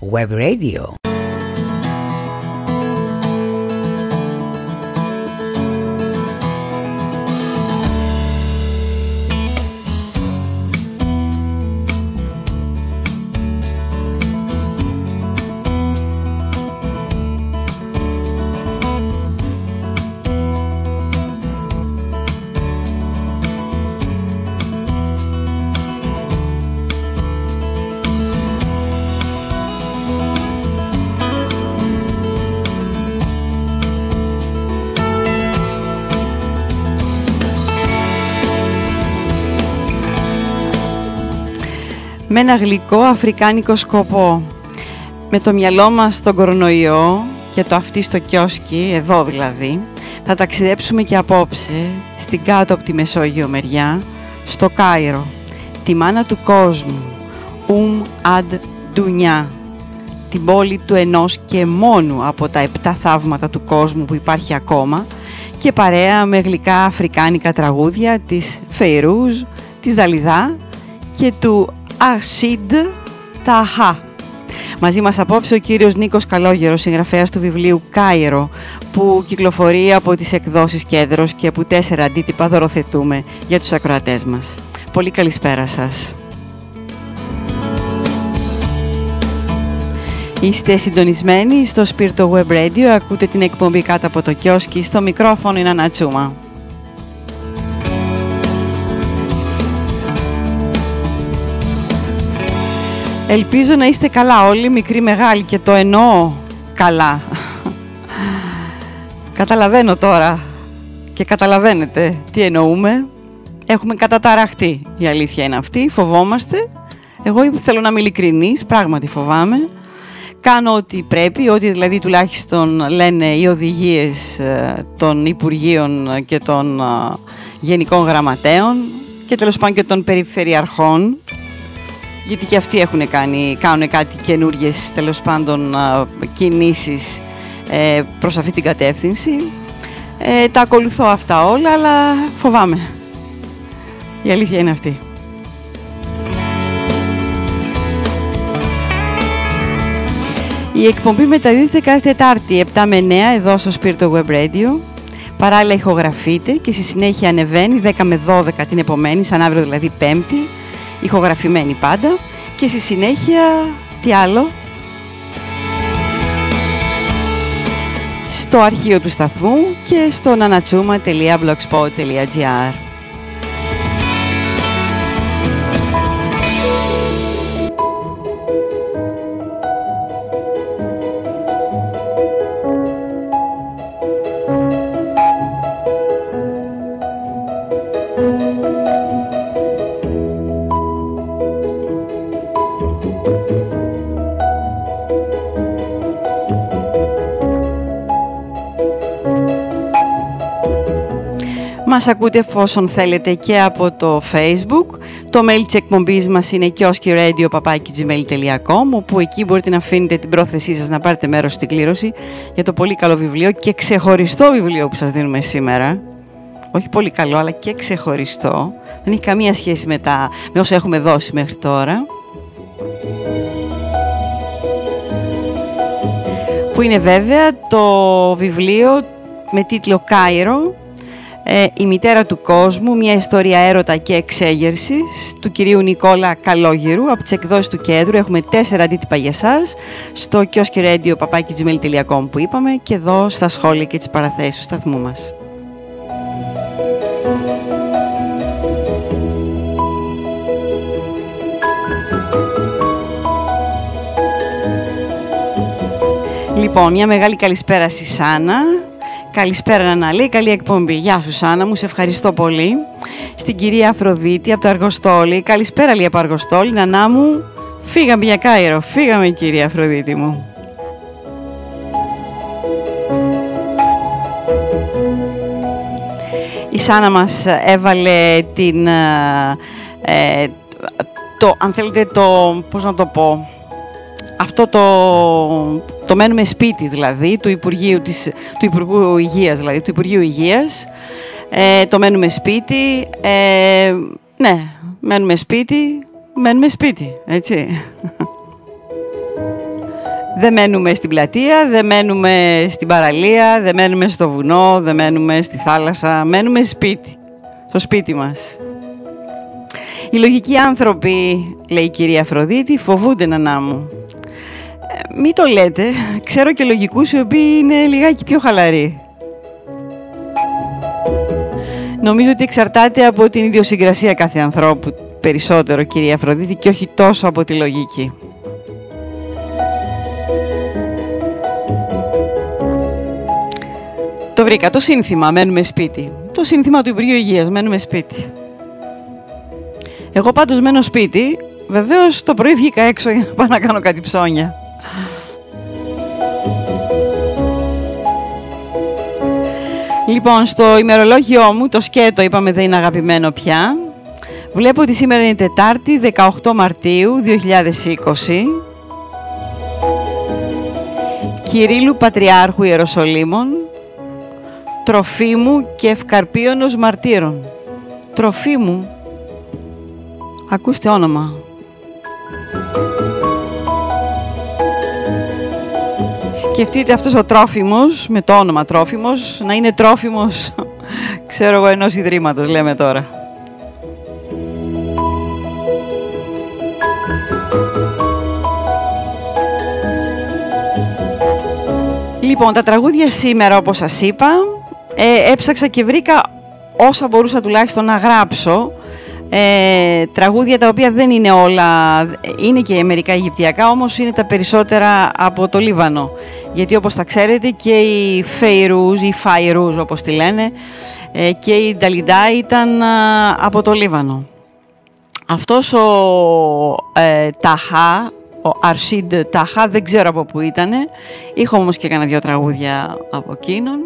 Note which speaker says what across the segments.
Speaker 1: Web Radio.
Speaker 2: Με ένα γλυκό αφρικάνικο σκοπό. Με το μυαλό μας στον κορονοϊό και το αυτή στο κιόσκι, εδώ δηλαδή, θα ταξιδέψουμε και απόψε στην κάτω από τη Μεσόγειο μεριά, στο Κάιρο, τη μάνα του κόσμου, Ουμ Αντ Ντουνιά, την πόλη του ενός και μόνου από τα επτά θαύματα του κόσμου που υπάρχει ακόμα και παρέα με γλυκά αφρικάνικα τραγούδια της Φεϊρούζ, της Δαλιδά και του Ασίντ Ταχά. Μαζί μας απόψε ο κύριος Νίκος Καλόγερος, συγγραφέας του βιβλίου «Κάιρο», που κυκλοφορεί από τις εκδόσεις Κέντρος και που τέσσερα αντίτυπα δωροθετούμε για τους ακροατές μας. Πολύ καλησπέρα σας. Είστε συντονισμένοι στο Σπίρτο Web Radio, ακούτε την εκπομπή κάτω από το κιόσκι, στο μικρόφωνο είναι Ανατσούμα. Ελπίζω να είστε καλά όλοι, μικροί, μεγάλοι και το εννοώ καλά. Καταλαβαίνω τώρα και καταλαβαίνετε τι εννοούμε. Έχουμε καταταραχτεί, η αλήθεια είναι αυτή, φοβόμαστε. Εγώ θέλω να είμαι ειλικρινής, πράγματι φοβάμαι. Κάνω ό,τι πρέπει, ό,τι δηλαδή τουλάχιστον λένε οι οδηγίες ε, των Υπουργείων και των ε, Γενικών Γραμματέων και τέλος πάντων και των Περιφερειαρχών γιατί και αυτοί έχουν κάνει, κάνουν κάτι καινούριε τέλος πάντων κινήσεις ε, προς αυτή την κατεύθυνση. Ε, τα ακολουθώ αυτά όλα, αλλά φοβάμαι. Η αλήθεια είναι αυτή. Η εκπομπή μεταδίδεται κάθε Τετάρτη 7 με 9 εδώ στο Spirito Web Radio. Παράλληλα ηχογραφείται και στη συνέχεια ανεβαίνει 10 με 12 την επομένη, σαν αύριο δηλαδή Πέμπτη, ηχογραφημένη πάντα. Και στη συνέχεια τι άλλο; Στο αρχείο του σταθμού και στο nanatsuma.blogspot.gr Μας ακούτε εφόσον θέλετε και από το facebook. Το mail της εκπομπής μας είναι kioskiradio.gmail.com όπου εκεί μπορείτε να αφήνετε την πρόθεσή σας να πάρετε μέρος στην κλήρωση για το πολύ καλό βιβλίο και ξεχωριστό βιβλίο που σας δίνουμε σήμερα. Όχι πολύ καλό, αλλά και ξεχωριστό. Δεν έχει καμία σχέση με, τα, με όσα έχουμε δώσει μέχρι τώρα. Που είναι βέβαια το βιβλίο με τίτλο «Κάιρο» Ε, η μητέρα του κόσμου, μια ιστορία έρωτα και εξέγερσης του κυρίου Νικόλα Καλόγερου από τις εκδόσεις του Κέντρου. Έχουμε τέσσερα αντίτυπα για εσάς στο kioskiradio.gmail.com που είπαμε και εδώ στα σχόλια και τις παραθέσεις του σταθμού μας. Λοιπόν, μια μεγάλη καλησπέρα στη Σάνα, Καλησπέρα Αναλή, καλή εκπομπή. Γεια σου Σάνα μου, σε ευχαριστώ πολύ. Στην κυρία Αφροδίτη από το Αργοστόλι. Καλησπέρα λίγα από Αργοστόλι, Νανά μου. Φύγαμε για Κάιρο, φύγαμε κυρία Αφροδίτη μου. Η Σάνα μας έβαλε την... Ε, ε, το, αν θέλετε το... πώς να το πω αυτό το, το μένουμε σπίτι δηλαδή, του Υπουργείου, της, του Υπουργού Υγείας δηλαδή, του Υπουργείου Υγείας, ε, το μένουμε σπίτι, ε, ναι, μένουμε σπίτι, μένουμε σπίτι, έτσι. Δεν μένουμε στην πλατεία, δεν μένουμε στην παραλία, δεν μένουμε στο βουνό, δεν μένουμε στη θάλασσα, μένουμε σπίτι, στο σπίτι μας. Οι λογικοί άνθρωποι, λέει η κυρία Αφροδίτη, φοβούνται να μου. Ε, μη το λέτε, ξέρω και λογικούς οι οποίοι είναι λιγάκι πιο χαλαροί. Νομίζω ότι εξαρτάται από την ιδιοσυγκρασία κάθε ανθρώπου περισσότερο, κυρία Αφροδίτη, και όχι τόσο από τη λογική. Το βρήκα, το σύνθημα «Μένουμε σπίτι». Το σύνθημα του Υπουργείου Υγείας «Μένουμε σπίτι». Εγώ πάντως μένω σπίτι, βεβαίως το πρωί βγήκα έξω για να πάω να κάνω κάτι ψώνια. Λοιπόν, στο ημερολόγιό μου, το σκέτο είπαμε δεν είναι αγαπημένο πια. Βλέπω ότι σήμερα είναι Τετάρτη, 18 Μαρτίου 2020. Κυρίλου Πατριάρχου Ιεροσολύμων, Τροφίμου και Ευκαρπίωνος Μαρτύρων. Τροφίμου. Ακούστε όνομα. Σκεφτείτε αυτός ο τρόφιμος, με το όνομα τρόφιμος, να είναι τρόφιμος, ξέρω εγώ, ενός ιδρύματος, λέμε τώρα. Λοιπόν, τα τραγούδια σήμερα, όπως σας είπα, ε, έψαξα και βρήκα όσα μπορούσα τουλάχιστον να γράψω ε, τραγούδια τα οποία δεν είναι όλα, είναι και μερικά Αιγυπτιακά, όμως είναι τα περισσότερα από το Λίβανο. Γιατί όπως τα ξέρετε και οι Φεϊρούς, οι Φαϊρούς όπως τη λένε, ε, και η Νταλιντά ήταν από το Λίβανο. Αυτός ο ε, Ταχά, ο Αρσίντ Ταχά, δεν ξέρω από πού ήτανε, είχα όμως και κανένα δύο τραγούδια από εκείνον.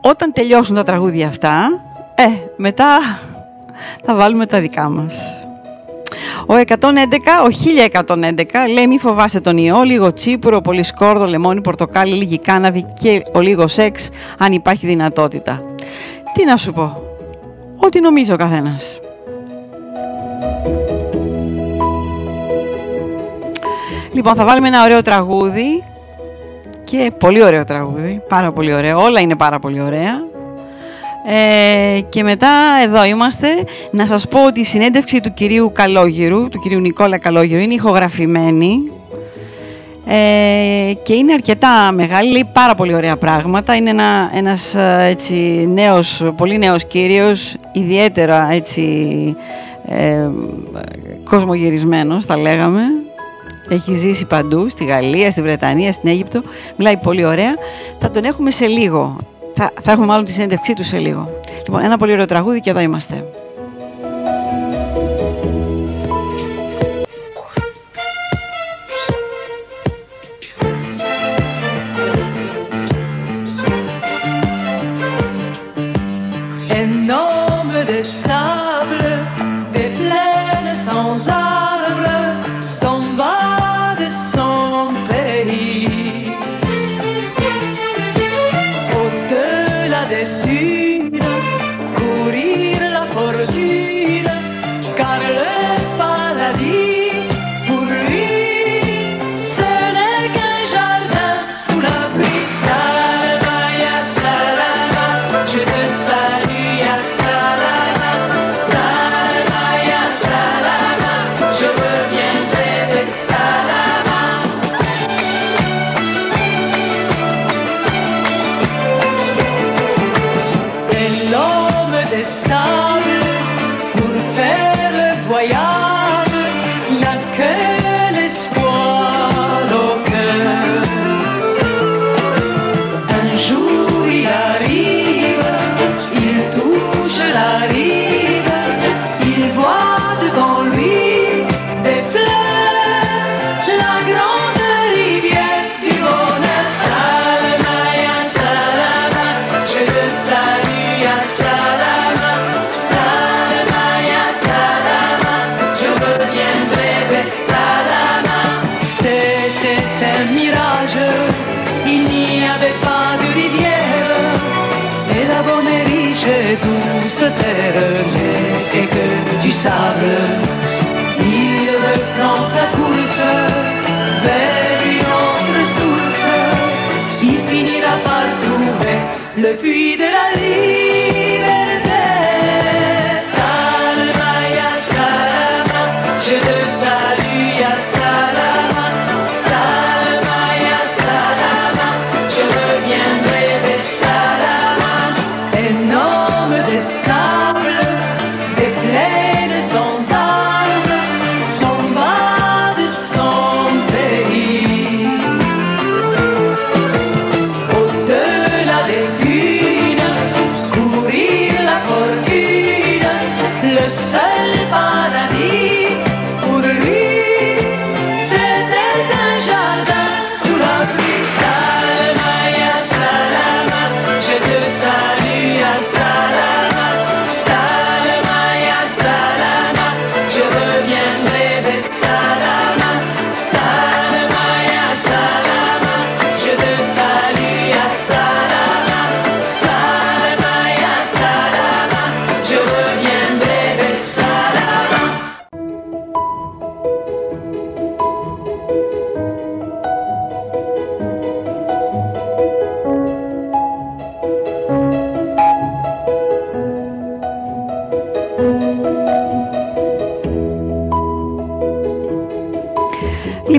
Speaker 2: Όταν τελειώσουν τα τραγούδια αυτά, ε, μετά θα βάλουμε τα δικά μας. Ο 111, ο 1111 λέει μη φοβάστε τον ιό, λίγο τσίπουρο, πολύ σκόρδο, λεμόνι, πορτοκάλι, λίγη κάναβη και ο λίγο σεξ αν υπάρχει δυνατότητα. Τι να σου πω, ό,τι νομίζει ο καθένας. Λοιπόν, θα βάλουμε ένα ωραίο τραγούδι και πολύ ωραίο τραγούδι, πάρα πολύ ωραίο, όλα είναι πάρα πολύ ωραία. Ε, και μετά εδώ είμαστε να σας πω ότι η συνέντευξη του κυρίου Καλόγυρου, του κυρίου Νικόλα Καλόγυρου είναι ηχογραφημένη ε, και είναι αρκετά μεγάλη, λέει πάρα πολύ ωραία πράγματα. Είναι ένα, ένας ε, έτσι, νέος, πολύ νέος κύριος, ιδιαίτερα έτσι, ε, κοσμογυρισμένος θα λέγαμε. Έχει ζήσει παντού, στη Γαλλία, στη Βρετανία, στην Αίγυπτο. Μιλάει πολύ ωραία. Θα τον έχουμε σε λίγο. Θα, θα έχουμε μάλλον τη συνέντευξή του σε λίγο. Λοιπόν, ένα πολύ ωραίο τραγούδι και εδώ είμαστε.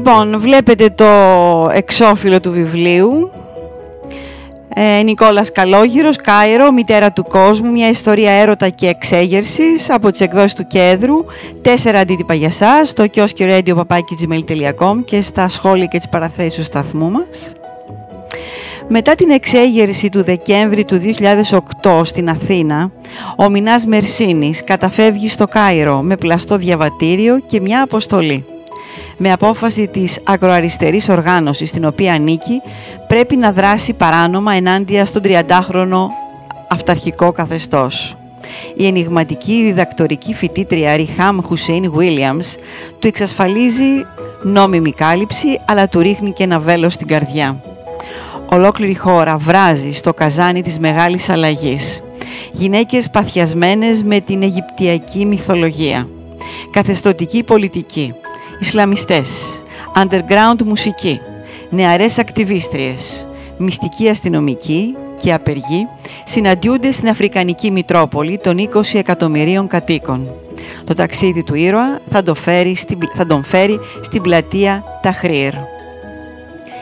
Speaker 2: Λοιπόν, βλέπετε το εξώφυλλο του βιβλίου. Ε, Νικόλας Καλόγυρος, Κάιρο, μητέρα του κόσμου, μια ιστορία έρωτα και εξέγερσης από τις εκδόσεις του Κέδρου. Τέσσερα αντίτυπα για σας, στο κιόσκι radio και στα σχόλια και τις παραθέσεις του σταθμού μας. Μετά την εξέγερση του Δεκέμβρη του 2008 στην Αθήνα, ο Μινάς Μερσίνης καταφεύγει στο Κάιρο με πλαστό διαβατήριο και μια αποστολή. Με απόφαση της ακροαριστερής οργάνωσης στην οποία ανήκει, πρέπει να δράσει παράνομα ενάντια στον 30χρονο αυταρχικό καθεστώς. Η ενηγματική διδακτορική φοιτήτρια Ριχάμ Χουσέιν Βίλιαμς του εξασφαλίζει νόμιμη κάλυψη, αλλά του ρίχνει και ένα βέλος στην καρδιά. Ολόκληρη χώρα βράζει στο καζάνι της Μεγάλης Αλλαγής. Γυναίκες παθιασμένες με την Αιγυπτιακή μυθολογία. Καθεστοτική πολιτική. Ισλαμιστές. Underground μουσική. Νεαρές ακτιβίστριες. Μυστική αστυνομική και απεργοί συναντιούνται στην Αφρικανική Μητρόπολη των 20 εκατομμυρίων κατοίκων. Το ταξίδι του ήρωα θα τον φέρει στην, θα τον φέρει στην πλατεία Ταχρήρ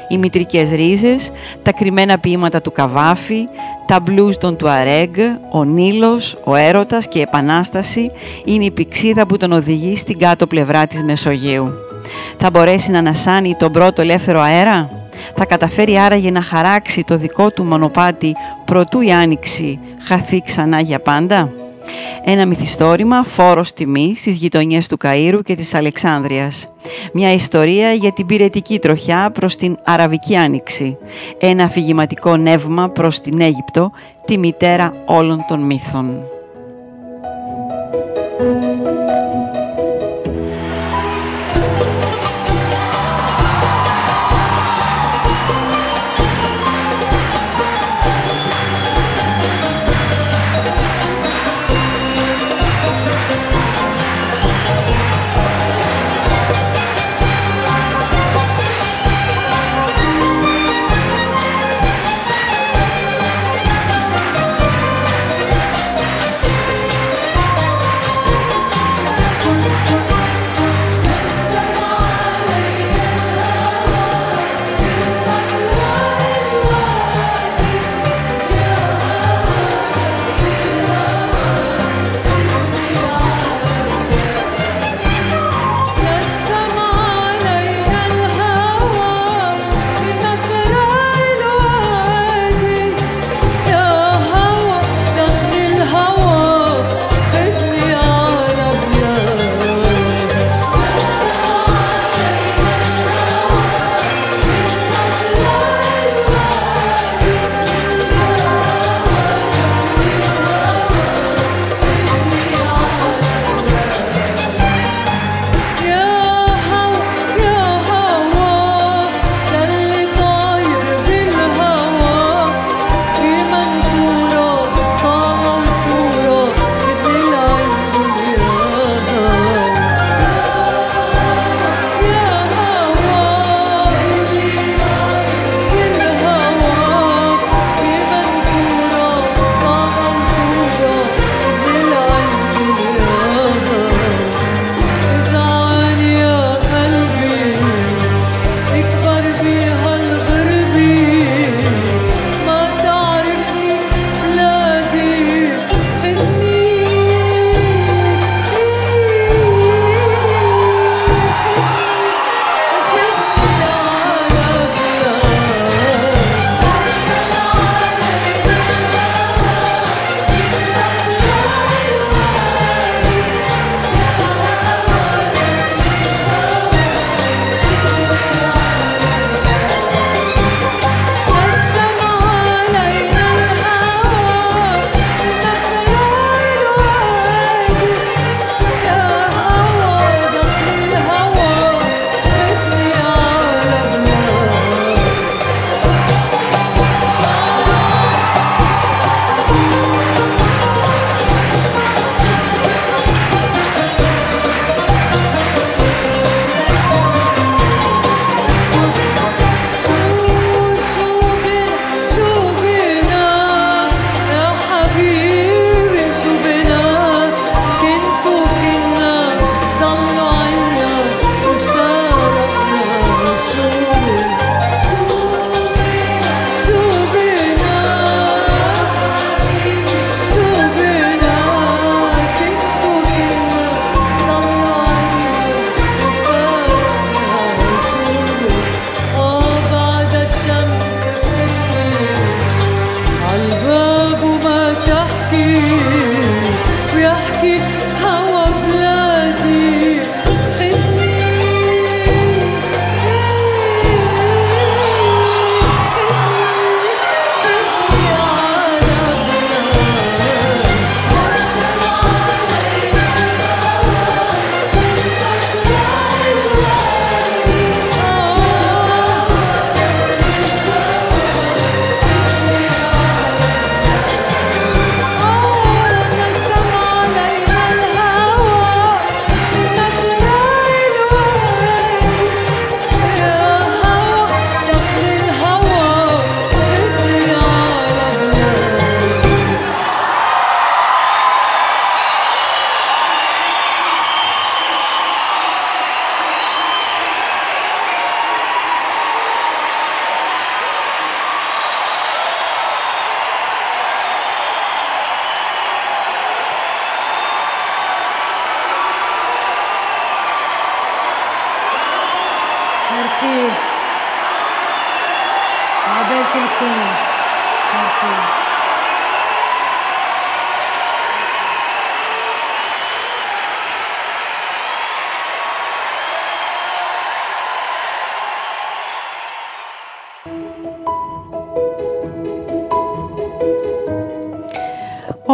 Speaker 2: οι μητρικές ρίζες, τα κρυμμένα ποίηματα του Καβάφη, τα μπλούζ των Τουαρέγ, ο Νίλος, ο έρωτας και η Επανάσταση είναι η πηξίδα που τον οδηγεί στην κάτω πλευρά της Μεσογείου. Θα μπορέσει να ανασάνει τον πρώτο ελεύθερο αέρα; Θα καταφέρει άραγε να χαράξει το δικό του μονοπάτι προτού η άνοιξη χαθεί ξανά για πάντα; Ένα μυθιστόρημα φόρος τιμής στις γειτονιές του Καΐρου και της Αλεξάνδρειας. Μια ιστορία για την πυρετική τροχιά προς την Αραβική Άνοιξη. Ένα αφηγηματικό νεύμα προς την Αίγυπτο, τη μητέρα όλων των μύθων.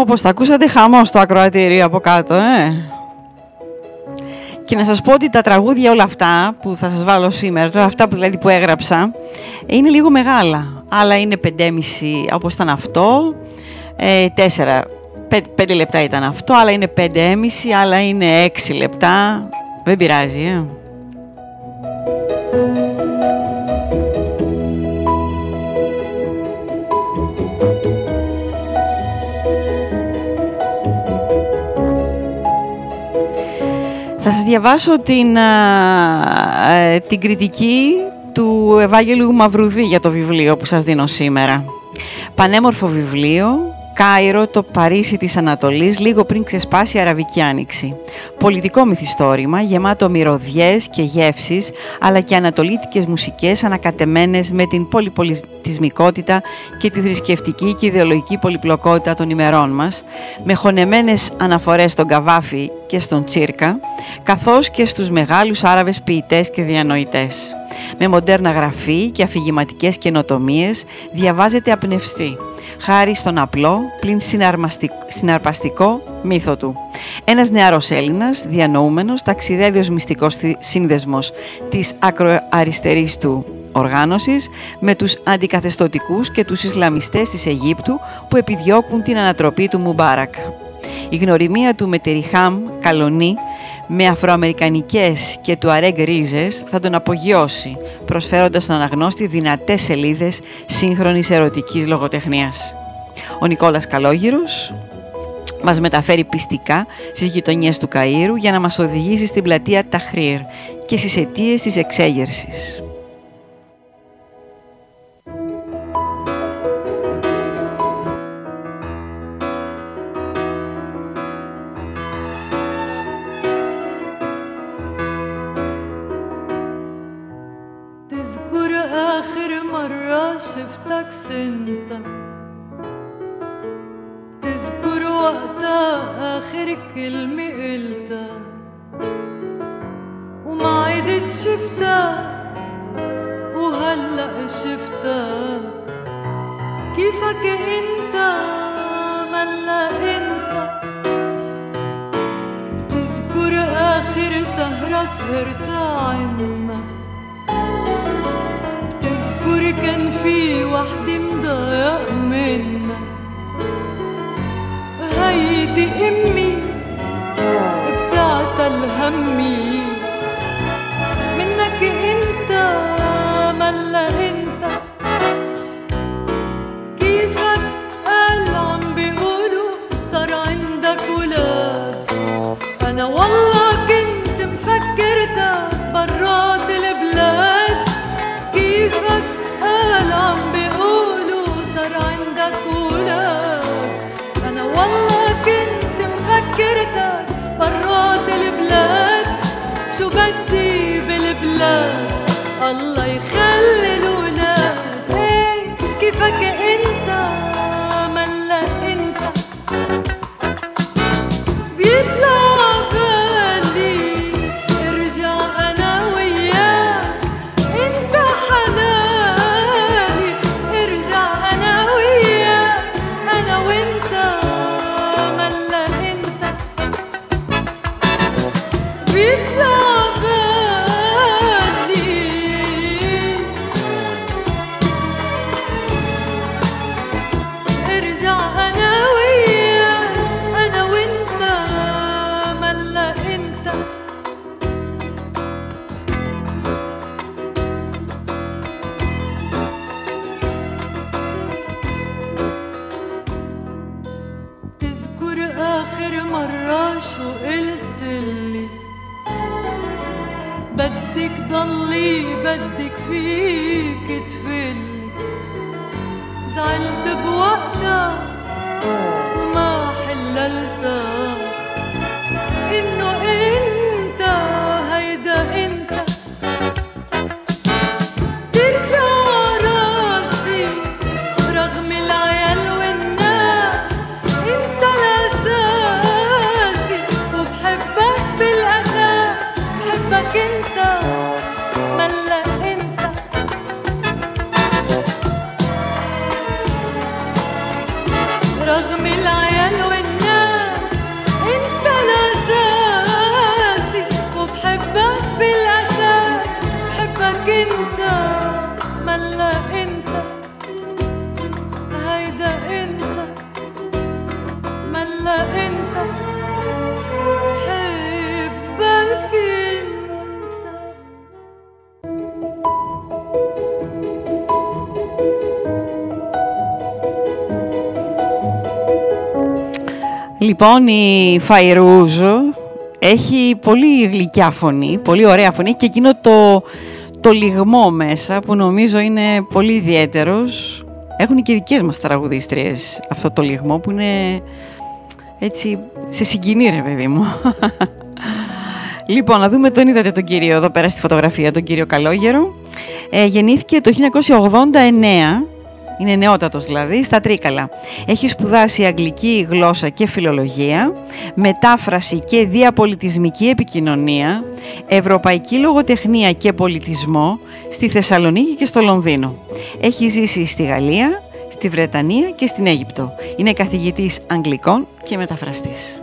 Speaker 2: Όπως τα ακούσατε, χαμός στο ακροατήριο από κάτω, ε. Και να σας πω ότι τα τραγούδια όλα αυτά που θα σας βάλω σήμερα, αυτά που δηλαδή που έγραψα, είναι λίγο μεγάλα. Άλλα είναι 5,5 όπως ήταν αυτό, ε, 4, 5, λεπτά ήταν αυτό, άλλα είναι 5,5, άλλα είναι 6 λεπτά. Δεν πειράζει, ε. Σας διαβάσω την, ε, την κριτική του Ευάγγελου Μαυρουδή για το βιβλίο που σας δίνω σήμερα. Πανέμορφο βιβλίο, Κάιρο, το Παρίσι της Ανατολής, λίγο πριν ξεσπάσει η Αραβική Άνοιξη. Πολιτικό μυθιστόρημα, γεμάτο μυρωδιές και γεύσεις, αλλά και ανατολίτικες μουσικές ανακατεμένες με την πολυπολιτισμικότητα και τη θρησκευτική και ιδεολογική πολυπλοκότητα των ημερών μας, με χωνεμένες αναφορές στον Καβάφη και στον Τσίρκα, καθώς και στους μεγάλους Άραβες ποιητές και διανοητές. Με μοντέρνα γραφή και αφηγηματικές καινοτομίες διαβάζεται απνευστή χάρη στον απλό, πλην συναρπαστικό μύθο του. Ένας νεαρός Έλληνας, διανοούμενος, ταξιδεύει ως μυστικός σύνδεσμος της ακροαριστερής του οργάνωσης με τους αντικαθεστωτικούς και τους Ισλαμιστές της Αιγύπτου που επιδιώκουν την ανατροπή του Μουμπάρακ. Η γνωριμία του με Τεριχάμ Καλονί με αφροαμερικανικές και του αρέγ ρίζες θα τον απογειώσει, προσφέροντας στον αναγνώστη δυνατές σελίδες σύγχρονης ερωτικής λογοτεχνίας. Ο Νικόλας Καλόγυρος μας μεταφέρει πιστικά στις γειτονιές του Καΐρου για να μας οδηγήσει στην πλατεία Ταχρήρ και στις αιτίες της εξέγερσης.
Speaker 3: لك انت ملا انت. تذكر آخر سهرة سهرتها عنا. تذكر كان في واحد مضايق منا. هيدي أمي بتعتل همي
Speaker 2: λοιπόν η Φαϊρούζ έχει πολύ γλυκιά φωνή, πολύ ωραία φωνή Έχει και εκείνο το, το λιγμό μέσα που νομίζω είναι πολύ ιδιαίτερος. Έχουν και οι δικές μας τραγουδίστριες αυτό το λιγμό που είναι έτσι σε συγκινεί ρε παιδί μου. λοιπόν, να δούμε τον είδατε τον κύριο εδώ πέρα στη φωτογραφία, τον κύριο Καλόγερο. Ε, γεννήθηκε το 1989 είναι νεότατος δηλαδή, στα Τρίκαλα. Έχει σπουδάσει αγγλική γλώσσα και φιλολογία, μετάφραση και διαπολιτισμική επικοινωνία, ευρωπαϊκή λογοτεχνία και πολιτισμό στη Θεσσαλονίκη και στο Λονδίνο. Έχει ζήσει στη Γαλλία, στη Βρετανία και στην Αίγυπτο. Είναι καθηγητής Αγγλικών και μεταφραστής.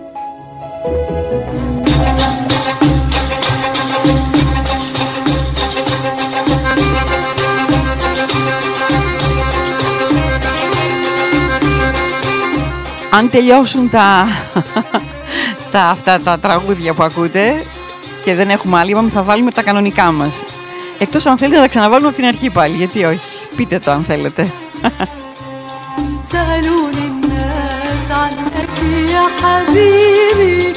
Speaker 2: αν τελειώσουν τα, τα, αυτά τα τραγούδια που ακούτε και δεν έχουμε άλλη, είπαμε θα βάλουμε τα κανονικά μας. Εκτός αν θέλετε να τα ξαναβάλουμε από την αρχή πάλι, γιατί όχι. Πείτε το αν θέλετε.
Speaker 3: سألوني الناس عنك يا حبيبي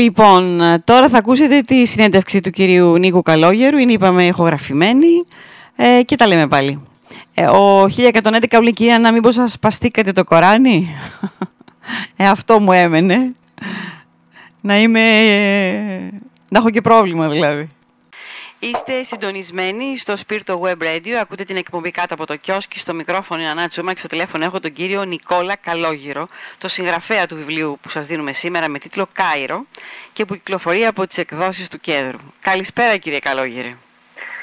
Speaker 2: Λοιπόν, τώρα θα ακούσετε τη συνέντευξη του κυρίου Νίκου Καλόγερου. Είναι, είπαμε, ηχογραφημένη ε, και τα λέμε πάλι. Ε, ο 1111 λέει κυρία να μήπως σας παστήκατε το Κοράνι. ε, αυτό μου έμενε. να είμαι... ε, να έχω και πρόβλημα δηλαδή. Είστε συντονισμένοι στο Σπίρτο Web Radio. Ακούτε την εκπομπή κάτω από το κιόσκι. Στο μικρόφωνο είναι Ανάτσουμα και στο τηλέφωνο έχω τον κύριο Νικόλα Καλόγυρο, το συγγραφέα του βιβλίου που σας δίνουμε σήμερα με τίτλο Κάιρο και που κυκλοφορεί από τις εκδόσεις του Κέντρου. Καλησπέρα κύριε Καλόγυρε.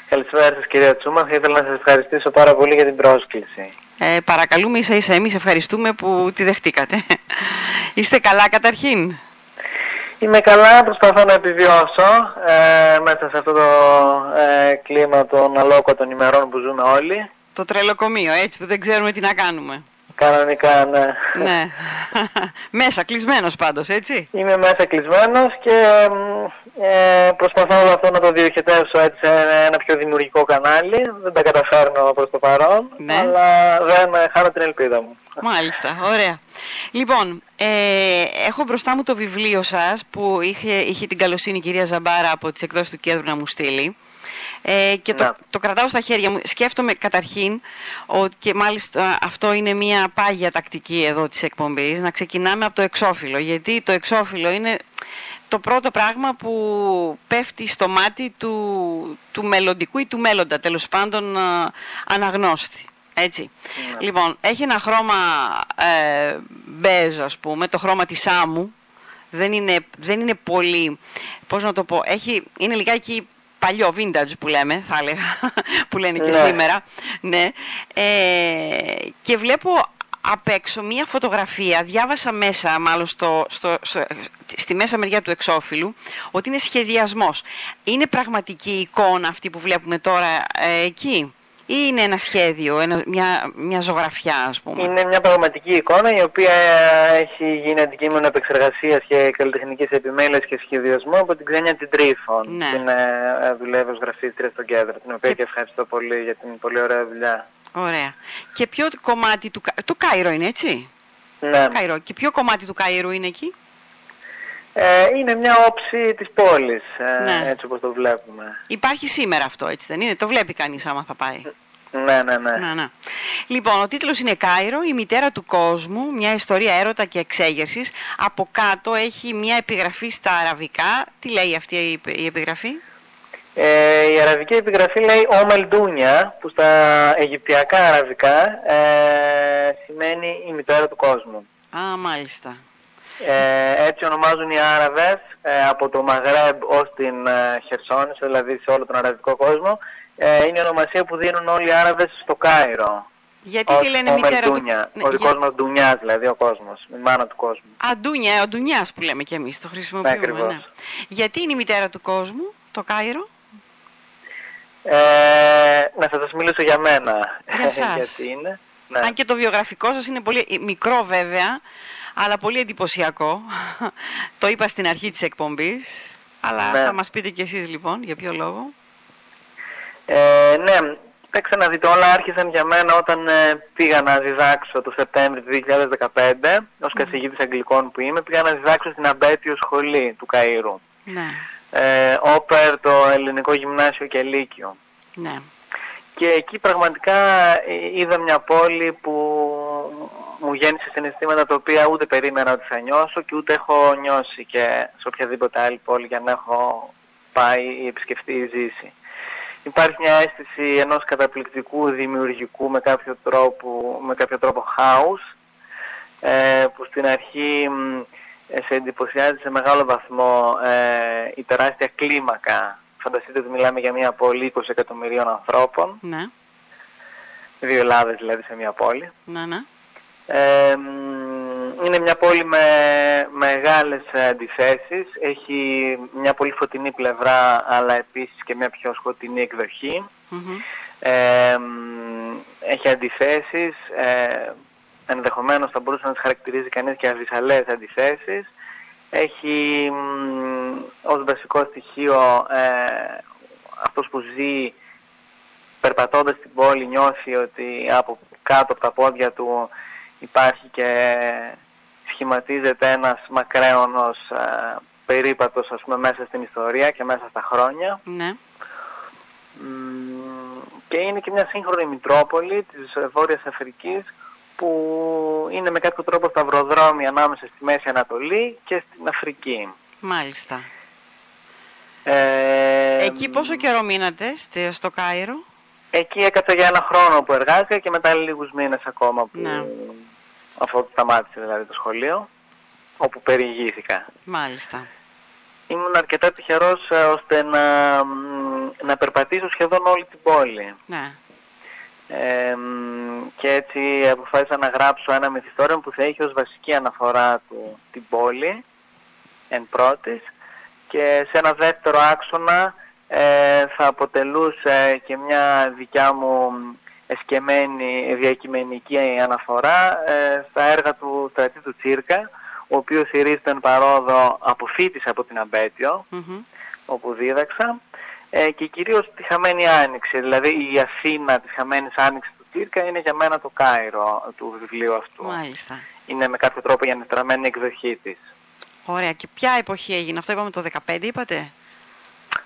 Speaker 4: Καλησπέρα σας κυρία Τσούμα. Θα ήθελα να σας ευχαριστήσω πάρα πολύ για την πρόσκληση.
Speaker 2: Ε, παρακαλούμε ίσα ίσα εμείς ευχαριστούμε που τη δεχτήκατε. Είστε καλά καταρχήν;
Speaker 4: Είμαι καλά, προσπαθώ να επιβιώσω ε, μέσα σε αυτό το ε, κλίμα των αλόκοτων ημερών που ζούμε όλοι.
Speaker 2: Το τρελοκομείο, έτσι που δεν ξέρουμε τι να κάνουμε.
Speaker 4: Κανονικά, ναι.
Speaker 2: ναι. Μέσα, κλεισμένος πάντως, έτσι.
Speaker 4: Είμαι μέσα κλεισμένος και ε, προσπαθώ όλο αυτό να το διοχετεύσω έτσι σε ένα πιο δημιουργικό κανάλι. Δεν τα καταφέρνω προς το παρόν,
Speaker 2: Ναι.
Speaker 4: αλλά δεν ε, χάνω την ελπίδα μου.
Speaker 2: Μάλιστα, ωραία. Λοιπόν, ε, έχω μπροστά μου το βιβλίο σας που είχε, είχε την καλοσύνη η κυρία Ζαμπάρα από τις εκδόσεις του Κέντρου να μου στείλει. Ε, και το,
Speaker 4: Ναι.
Speaker 2: το κρατάω στα χέρια μου. Σκέφτομαι καταρχήν ότι και μάλιστα αυτό είναι μια πάγια τακτική εδώ της εκπομπής να ξεκινάμε από το εξώφυλλο γιατί το εξώφυλλο είναι το πρώτο πράγμα που πέφτει στο μάτι του, του μελλοντικού ή του μέλλοντα τέλος πάντων α, αναγνώστη. Έτσι. Λοιπόν, έχει ένα χρώμα ε, μπέζ ας πούμε, το χρώμα της άμμου. Δεν είναι, δεν είναι πολύ, πώς να το πω, έχει, είναι λιγάκι παλιό, vintage που λέμε, θα έλεγα, που λένε και
Speaker 4: Ναι.
Speaker 2: σήμερα. Ναι. Ε, και βλέπω απ' έξω μία φωτογραφία, διάβασα μέσα μάλλον στο, στο, στο- στη μέσα μεριά του εξώφυλλου, ότι είναι σχεδιασμός. Είναι πραγματική εικόνα αυτή που βλέπουμε τώρα ε, εκεί; Ή είναι ένα σχέδιο, ένα, μια, μια ζωγραφιά ας πούμε;
Speaker 4: Είναι μια πραγματική εικόνα η οποία έχει γίνει αντικείμενο επεξεργασίας και καλλιτεχνικής επιμέλειας και σχεδιασμού από την Ξένια την Τρίφων.
Speaker 2: Ναι.
Speaker 4: Την ε, ε, δουλεύει ως γραφίστρια στο κέντρο, την οποία
Speaker 2: Και-
Speaker 4: και ευχαριστώ πολύ για την πολύ ωραία δουλειά.
Speaker 2: Ωραία. Και ποιο κομμάτι του... Κα- Το Κάιρο είναι έτσι;
Speaker 4: Ναι.
Speaker 2: Κάιρο. Και ποιο κομμάτι του Κάιρου είναι εκεί;
Speaker 4: Ε, είναι μια όψη της πόλης, ε,
Speaker 2: Ναι.
Speaker 4: έτσι όπως το βλέπουμε.
Speaker 2: Υπάρχει σήμερα αυτό, έτσι δεν είναι; Το βλέπει κανείς άμα θα πάει.
Speaker 4: Ναι, ναι, ναι.
Speaker 2: Να, να. Λοιπόν, ο τίτλος είναι Κάιρο, η μητέρα του κόσμου, μια ιστορία έρωτα και εξέγερσης. Από κάτω έχει μια επιγραφή στα αραβικά. Τι λέει αυτή η, η επιγραφή;
Speaker 4: Ε, η αραβική επιγραφή λέει Ομελντούνια, που στα αιγυπτιακά αραβικά ε, σημαίνει η μητέρα του κόσμου.
Speaker 2: Α, μάλιστα.
Speaker 4: Ε, έτσι ονομάζουν οι Άραβες ε, από το Μαγρέμπ ως την ε, Χερσόνησο, δηλαδή σε όλο τον αραβικό κόσμο. Ε, είναι η ονομασία που δίνουν όλοι οι Άραβες στο Κάιρο.
Speaker 2: Γιατί
Speaker 4: ως
Speaker 2: τη λένε μητέρα του...
Speaker 4: Ομελντούνια.
Speaker 2: Ναι,
Speaker 4: Ο
Speaker 2: για-
Speaker 4: δικός μας Ντουνιάς, δηλαδή ο κόσμος, η μάνα του κόσμου.
Speaker 2: Α, Ντούνια, ο Ντουνιάς που λέμε κι εμείς, το χρησιμοποιούμε.
Speaker 4: Ναι, ακριβώς.
Speaker 2: Γιατί είναι η μητέρα του κόσμου, το Κάιρο;
Speaker 4: Ε, να θα σας μιλήσω για μένα.
Speaker 2: Για σας.
Speaker 4: Γιατί είναι. Ναι.
Speaker 2: Αν και το βιογραφικό σας είναι πολύ ε, μικρό βέβαια, αλλά πολύ εντυπωσιακό. το είπα στην αρχή της εκπομπής, αλλά
Speaker 4: Ναι.
Speaker 2: θα μας πείτε κι εσείς λοιπόν για ποιο λόγο.
Speaker 4: Ε, ναι, κοιτάξτε να δείτε, όλα άρχισαν για μένα όταν ε, πήγα να διδάξω το Σεπτέμβριο του 2015, ως καθηγήτης Αγγλικών που είμαι, πήγα να διδάξω στην Αμπέτειο Σχολή του Καΐρου.
Speaker 2: Ναι,
Speaker 4: Ε, όπερ το Ελληνικό Γυμνάσιο και Λύκειο.
Speaker 2: ναι.
Speaker 4: Και εκεί πραγματικά ε, είδα μια πόλη που μου γέννησε συναισθήματα τα οποία ούτε περίμενα ότι θα νιώσω και ούτε έχω νιώσει και σε οποιαδήποτε άλλη πόλη για να έχω πάει ή επισκεφτεί ή ζήσει. Υπάρχει μια αίσθηση ενός καταπληκτικού δημιουργικού με κάποιο τρόπο, με κάποιο τρόπο χάους ε, που στην αρχή μ, ε, σε εντυπωσιάζει σε μεγάλο βαθμό ε, η τεράστια κλίμακα. Φανταστείτε ότι μιλάμε για μια πόλη 20 εκατομμυρίων ανθρώπων,
Speaker 2: Ναι,
Speaker 4: δύο Ελλάδες δηλαδή σε μια πόλη.
Speaker 2: ναι, ναι.
Speaker 4: Ε, μ, είναι μια πόλη με μεγάλες αντιθέσεις, έχει μια πολύ φωτεινή πλευρά αλλά επίσης και μια πιο σκοτεινή εκδοχή.
Speaker 2: Μμμ.
Speaker 4: Ε, μ, έχει αντιθέσεις, ε, ενδεχομένως θα μπορούσε να τις χαρακτηρίζει κανείς και αβυσαλές αντιθέσεις. Έχει μ, ως βασικό στοιχείο ε, αυτός που ζει περπατώντας την πόλη νιώθει ότι από κάτω από τα πόδια του υπάρχει και σχηματίζεται ένας μακραίωνος ε, περίπατος ας πούμε μέσα στην ιστορία και μέσα στα χρόνια.
Speaker 2: Ναι,
Speaker 4: Μ, και είναι και μια σύγχρονη Μητρόπολη της ε, Βόρειας Αφρικής που είναι με κάποιο τρόπο σταυροδρόμι ανάμεσα στη Μέση Ανατολή και στην Αφρική.
Speaker 2: μάλιστα.
Speaker 4: Ε,
Speaker 2: Εκεί πόσο καιρό μείνατε στε- στο Κάιρο;
Speaker 4: Εκεί έκατσα για ένα χρόνο που εργάστηκα και μετά λίγους μήνες ακόμα που
Speaker 2: Ναι.
Speaker 4: Αφού σταμάτησε δηλαδή το σχολείο όπου περιηγήθηκα.
Speaker 2: Μάλιστα.
Speaker 4: Ήμουν αρκετά τυχερός ε, ώστε να, μ, να περπατήσω σχεδόν όλη την πόλη.
Speaker 2: Ναι.
Speaker 4: Ε, μ, και έτσι αποφάσισα να γράψω ένα μυθιστόρημα που θα έχει ως βασική αναφορά του την πόλη εν πρώτης και σε ένα δεύτερο άξονα ε, θα αποτελούσε και μια δικιά μου εσκεμμένη διακειμενική αναφορά ε, στα έργα του στρατή του Τσίρκα ο οποίος ηρίστην παρόδο αποφύτησε από την Αμπέτιο
Speaker 2: Μμμ.
Speaker 4: όπου δίδαξα ε, και κυρίως τη χαμένη άνοιξη, δηλαδή η Αθήνα της χαμένης άνοιξης του Τσίρκα είναι για μένα το Κάιρο του βιβλίου αυτού.
Speaker 2: Μάλιστα.
Speaker 4: Είναι με κάποιο τρόπο η ανεστραμμένη εκδοχή της.
Speaker 2: Ωραία. Και ποια εποχή έγινε αυτό, είπαμε το 15, είπατε;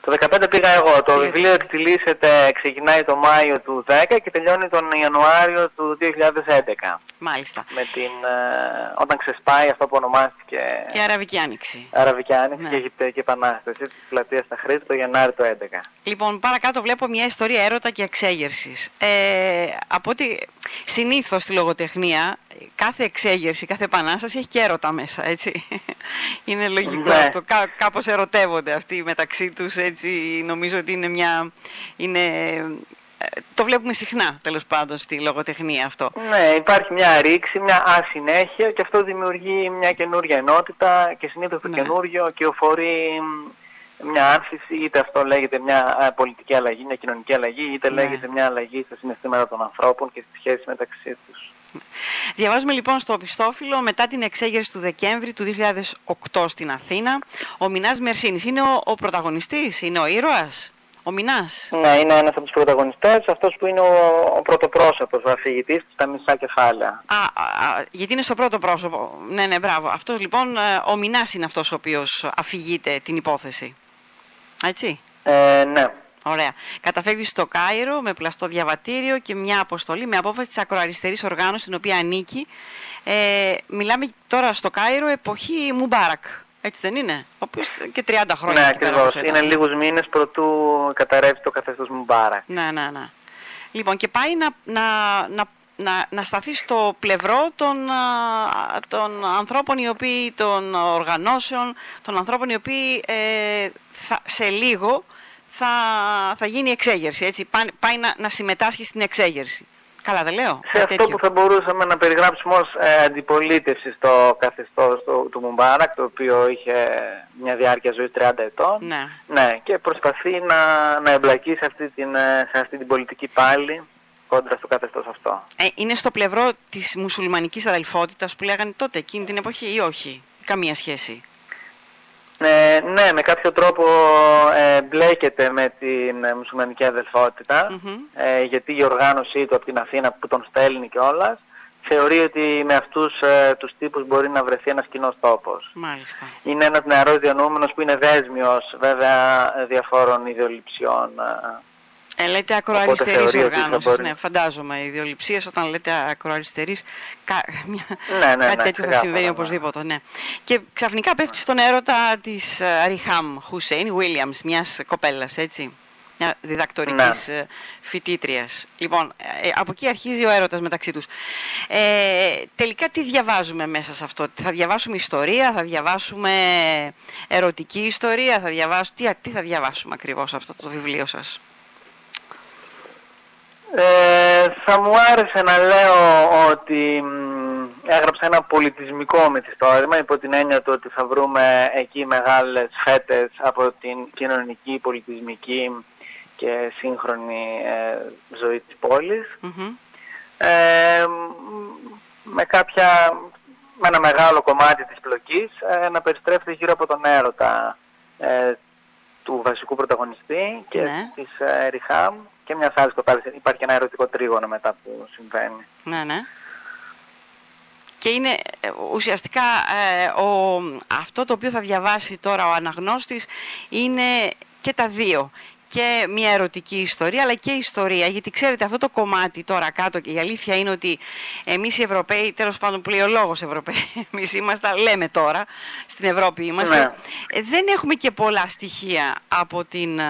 Speaker 4: Το 15 πήγα εγώ. Το
Speaker 2: Πήγατε.
Speaker 4: βιβλίο εκτιλήσεται, ξεκινάει το Μάιο του 10 και τελειώνει τον Ιανουάριο του 2011.
Speaker 2: Μάλιστα.
Speaker 4: Με την, ε, όταν ξεσπάει αυτό που ονομάστηκε
Speaker 2: Η Αραβική Άνοιξη.
Speaker 4: Αραβική Άνοιξη
Speaker 2: Ναι.
Speaker 4: και Αιγυπτιακή Επανάσταση της πλατείας στα Χρήση το Γενάρη του 11.
Speaker 2: Λοιπόν, παρακάτω βλέπω μια ιστορία έρωτα και εξέγερσης. Ε, από ότι συνήθως στη λογοτεχνία κάθε εξέγερση, κάθε επανάσταση έχει και έρωτα μέσα, έτσι. Είναι λογικό
Speaker 4: Ναι.
Speaker 2: αυτό. Κά, κάπως ερωτεύονται αυτοί μεταξύ τους, έτσι. Νομίζω ότι είναι μια... Είναι, ε, το βλέπουμε συχνά, τέλος πάντων, στη λογοτεχνία αυτό.
Speaker 4: Ναι, υπάρχει μια ρήξη, μια ασυνέχεια και αυτό δημιουργεί μια καινούργια ενότητα και συνήθως το
Speaker 2: Ναι.
Speaker 4: καινούργιο κυοφορεί μ, μια άνθηση, είτε αυτό λέγεται μια ε, πολιτική αλλαγή, μια κοινωνική αλλαγή, είτε
Speaker 2: Ναι.
Speaker 4: λέγεται μια αλλαγή στα συναισθήματα των ανθρώπων και στη σχέση μεταξύ τους.
Speaker 2: Διαβάζουμε λοιπόν στο Πιστόφυλλο μετά την εξέγερση του Δεκέμβρη του 2008 στην Αθήνα. Ο Μινάς Μερσίνης είναι ο, ο πρωταγωνιστής, είναι ο ήρωας, ο Μινάς;
Speaker 4: Ναι, είναι ένας από τους πρωταγωνιστές, αυτός που είναι ο, ο πρωτοπρόσωπος, ο αφηγητής στα μισά κεφάλαια.
Speaker 2: Α, α, α, γιατί είναι στο πρώτο πρόσωπο. Ναι, ναι, μπράβο. Αυτός λοιπόν, ε, ο Μινάς είναι αυτός ο οποίος αφηγείται την υπόθεση. Έτσι.
Speaker 4: Ε, ναι.
Speaker 2: Ωραία. Καταφεύγεις στο Κάιρο με πλαστό διαβατήριο και μια αποστολή με απόφαση της ακροαριστερής οργάνωσης στην οποία ανήκει. Ε, μιλάμε τώρα στο Κάιρο εποχή Μουμπάρακ. Έτσι δεν είναι; Ο οποίος και 30 χρόνια
Speaker 4: Ναι,
Speaker 2: εκεί πέρα
Speaker 4: ακριβώς.
Speaker 2: όπως ήταν.
Speaker 4: Είναι λίγους μήνες προτού καταρρεύσει το καθεστώς Μουμπάρακ.
Speaker 2: Ναι, ναι, ναι. Λοιπόν, και πάει να, να, να, να, να σταθεί στο πλευρό των, α, των ανθρώπων οι οποίοι, των οργανώσεων, των ανθρώπων οι οποίοι ε, θα, σε λίγο θα, θα γίνει εξέγερση, έτσι. Πάει, πάει να, να συμμετάσχει στην εξέγερση. Καλά δεν λέω.
Speaker 4: Σε
Speaker 2: κάτι
Speaker 4: αυτό
Speaker 2: τέτοιο.
Speaker 4: που θα μπορούσαμε να περιγράψουμε ως ε, αντιπολίτευση στο καθεστώς του, του Μουμπάρακ, το οποίο είχε μια διάρκεια ζωής 30 ετών.
Speaker 2: Ναι.
Speaker 4: Ναι, και προσπαθεί να, να εμπλακεί σε αυτή, την, ε, σε αυτή την πολιτική πάλι κόντρα στο καθεστώς αυτό.
Speaker 2: Ε, είναι στο πλευρό της μουσουλμανικής αδελφότητας που λέγανε τότε εκείνη την εποχή ή όχι; Καμία σχέση.
Speaker 4: Ε, ναι, με κάποιο τρόπο ε, μπλέκεται με την ε, μουσουλμανική αδελφότητα,
Speaker 2: Μμμ.
Speaker 4: ε, γιατί η οργάνωσή του από την Αθήνα που τον στέλνει κιόλας θεωρεί ότι με αυτούς ε, τους τύπους μπορεί να βρεθεί ένας κοινός τόπος.
Speaker 2: Μάλιστα.
Speaker 4: Είναι ένας νεαρός διανοούμενος που είναι δέσμιος βέβαια ε, διαφόρων ιδεολειψιών. Ε,
Speaker 2: Ε, λέτε
Speaker 4: θεωρεί
Speaker 2: ακροαριστερή
Speaker 4: ότι θα
Speaker 2: οργάνωση.
Speaker 4: μπορεί-
Speaker 2: Ναι, φαντάζομαι. Ιδεολειψίε όταν λέτε ακροαριστερής. Κα... μια-
Speaker 4: Ναι, ναι,
Speaker 2: κάτι
Speaker 4: ναι,
Speaker 2: τέτοιο θα
Speaker 4: ξεκάθαρα,
Speaker 2: συμβαίνει
Speaker 4: ναι.
Speaker 2: οπωσδήποτε. Ναι. Και ξαφνικά πέφτει στον έρωτα της Ριχάμ Χουσέιν Βίλιαμ, μιας κοπέλας, έτσι. Μια διδακτορικής
Speaker 4: Ναι.
Speaker 2: ε, φοιτήτριας. Λοιπόν, ε, από εκεί αρχίζει ο έρωτας μεταξύ τους. Ε, τελικά τι διαβάζουμε μέσα σε αυτό; Θα διαβάσουμε ιστορία, θα διαβάσουμε ερωτική ιστορία, θα διαβάσουμε. Τι, τι θα διαβάσουμε ακριβώς αυτό το βιβλίο σας;
Speaker 4: Ε, θα μου άρεσε να λέω ότι μ, έγραψα ένα πολιτισμικό μυθιστόρημα υπό την έννοια του ότι θα βρούμε εκεί μεγάλες φέτες από την κοινωνική, πολιτισμική και σύγχρονη ε, ζωή της πόλης
Speaker 2: Μμμ.
Speaker 4: ε, μ, με, κάποια, με ένα μεγάλο κομμάτι της πλοκής ε, να περιστρέφεται γύρω από τον έρωτα ε, του βασικού πρωταγωνιστή και
Speaker 2: Ναι.
Speaker 4: της ε, Ριχάμ και μιας άλλης κοπέλας. Υπάρχει ένα ερωτικό τρίγωνο μετά που συμβαίνει.
Speaker 2: Ναι, ναι. Και είναι ε, ουσιαστικά ε, ο, αυτό το οποίο θα διαβάσει τώρα ο αναγνώστης είναι και τα δύο. Και μια ερωτική ιστορία αλλά και ιστορία. Γιατί ξέρετε αυτό το κομμάτι τώρα κάτω και η αλήθεια είναι ότι εμείς οι Ευρωπαίοι, τέλος πάντων πλειολόγος Ευρωπαίοι, εμείς είμαστε, λέμε τώρα, στην Ευρώπη είμαστε,
Speaker 4: Ναι.
Speaker 2: ε, δεν έχουμε και πολλά στοιχεία από την, α,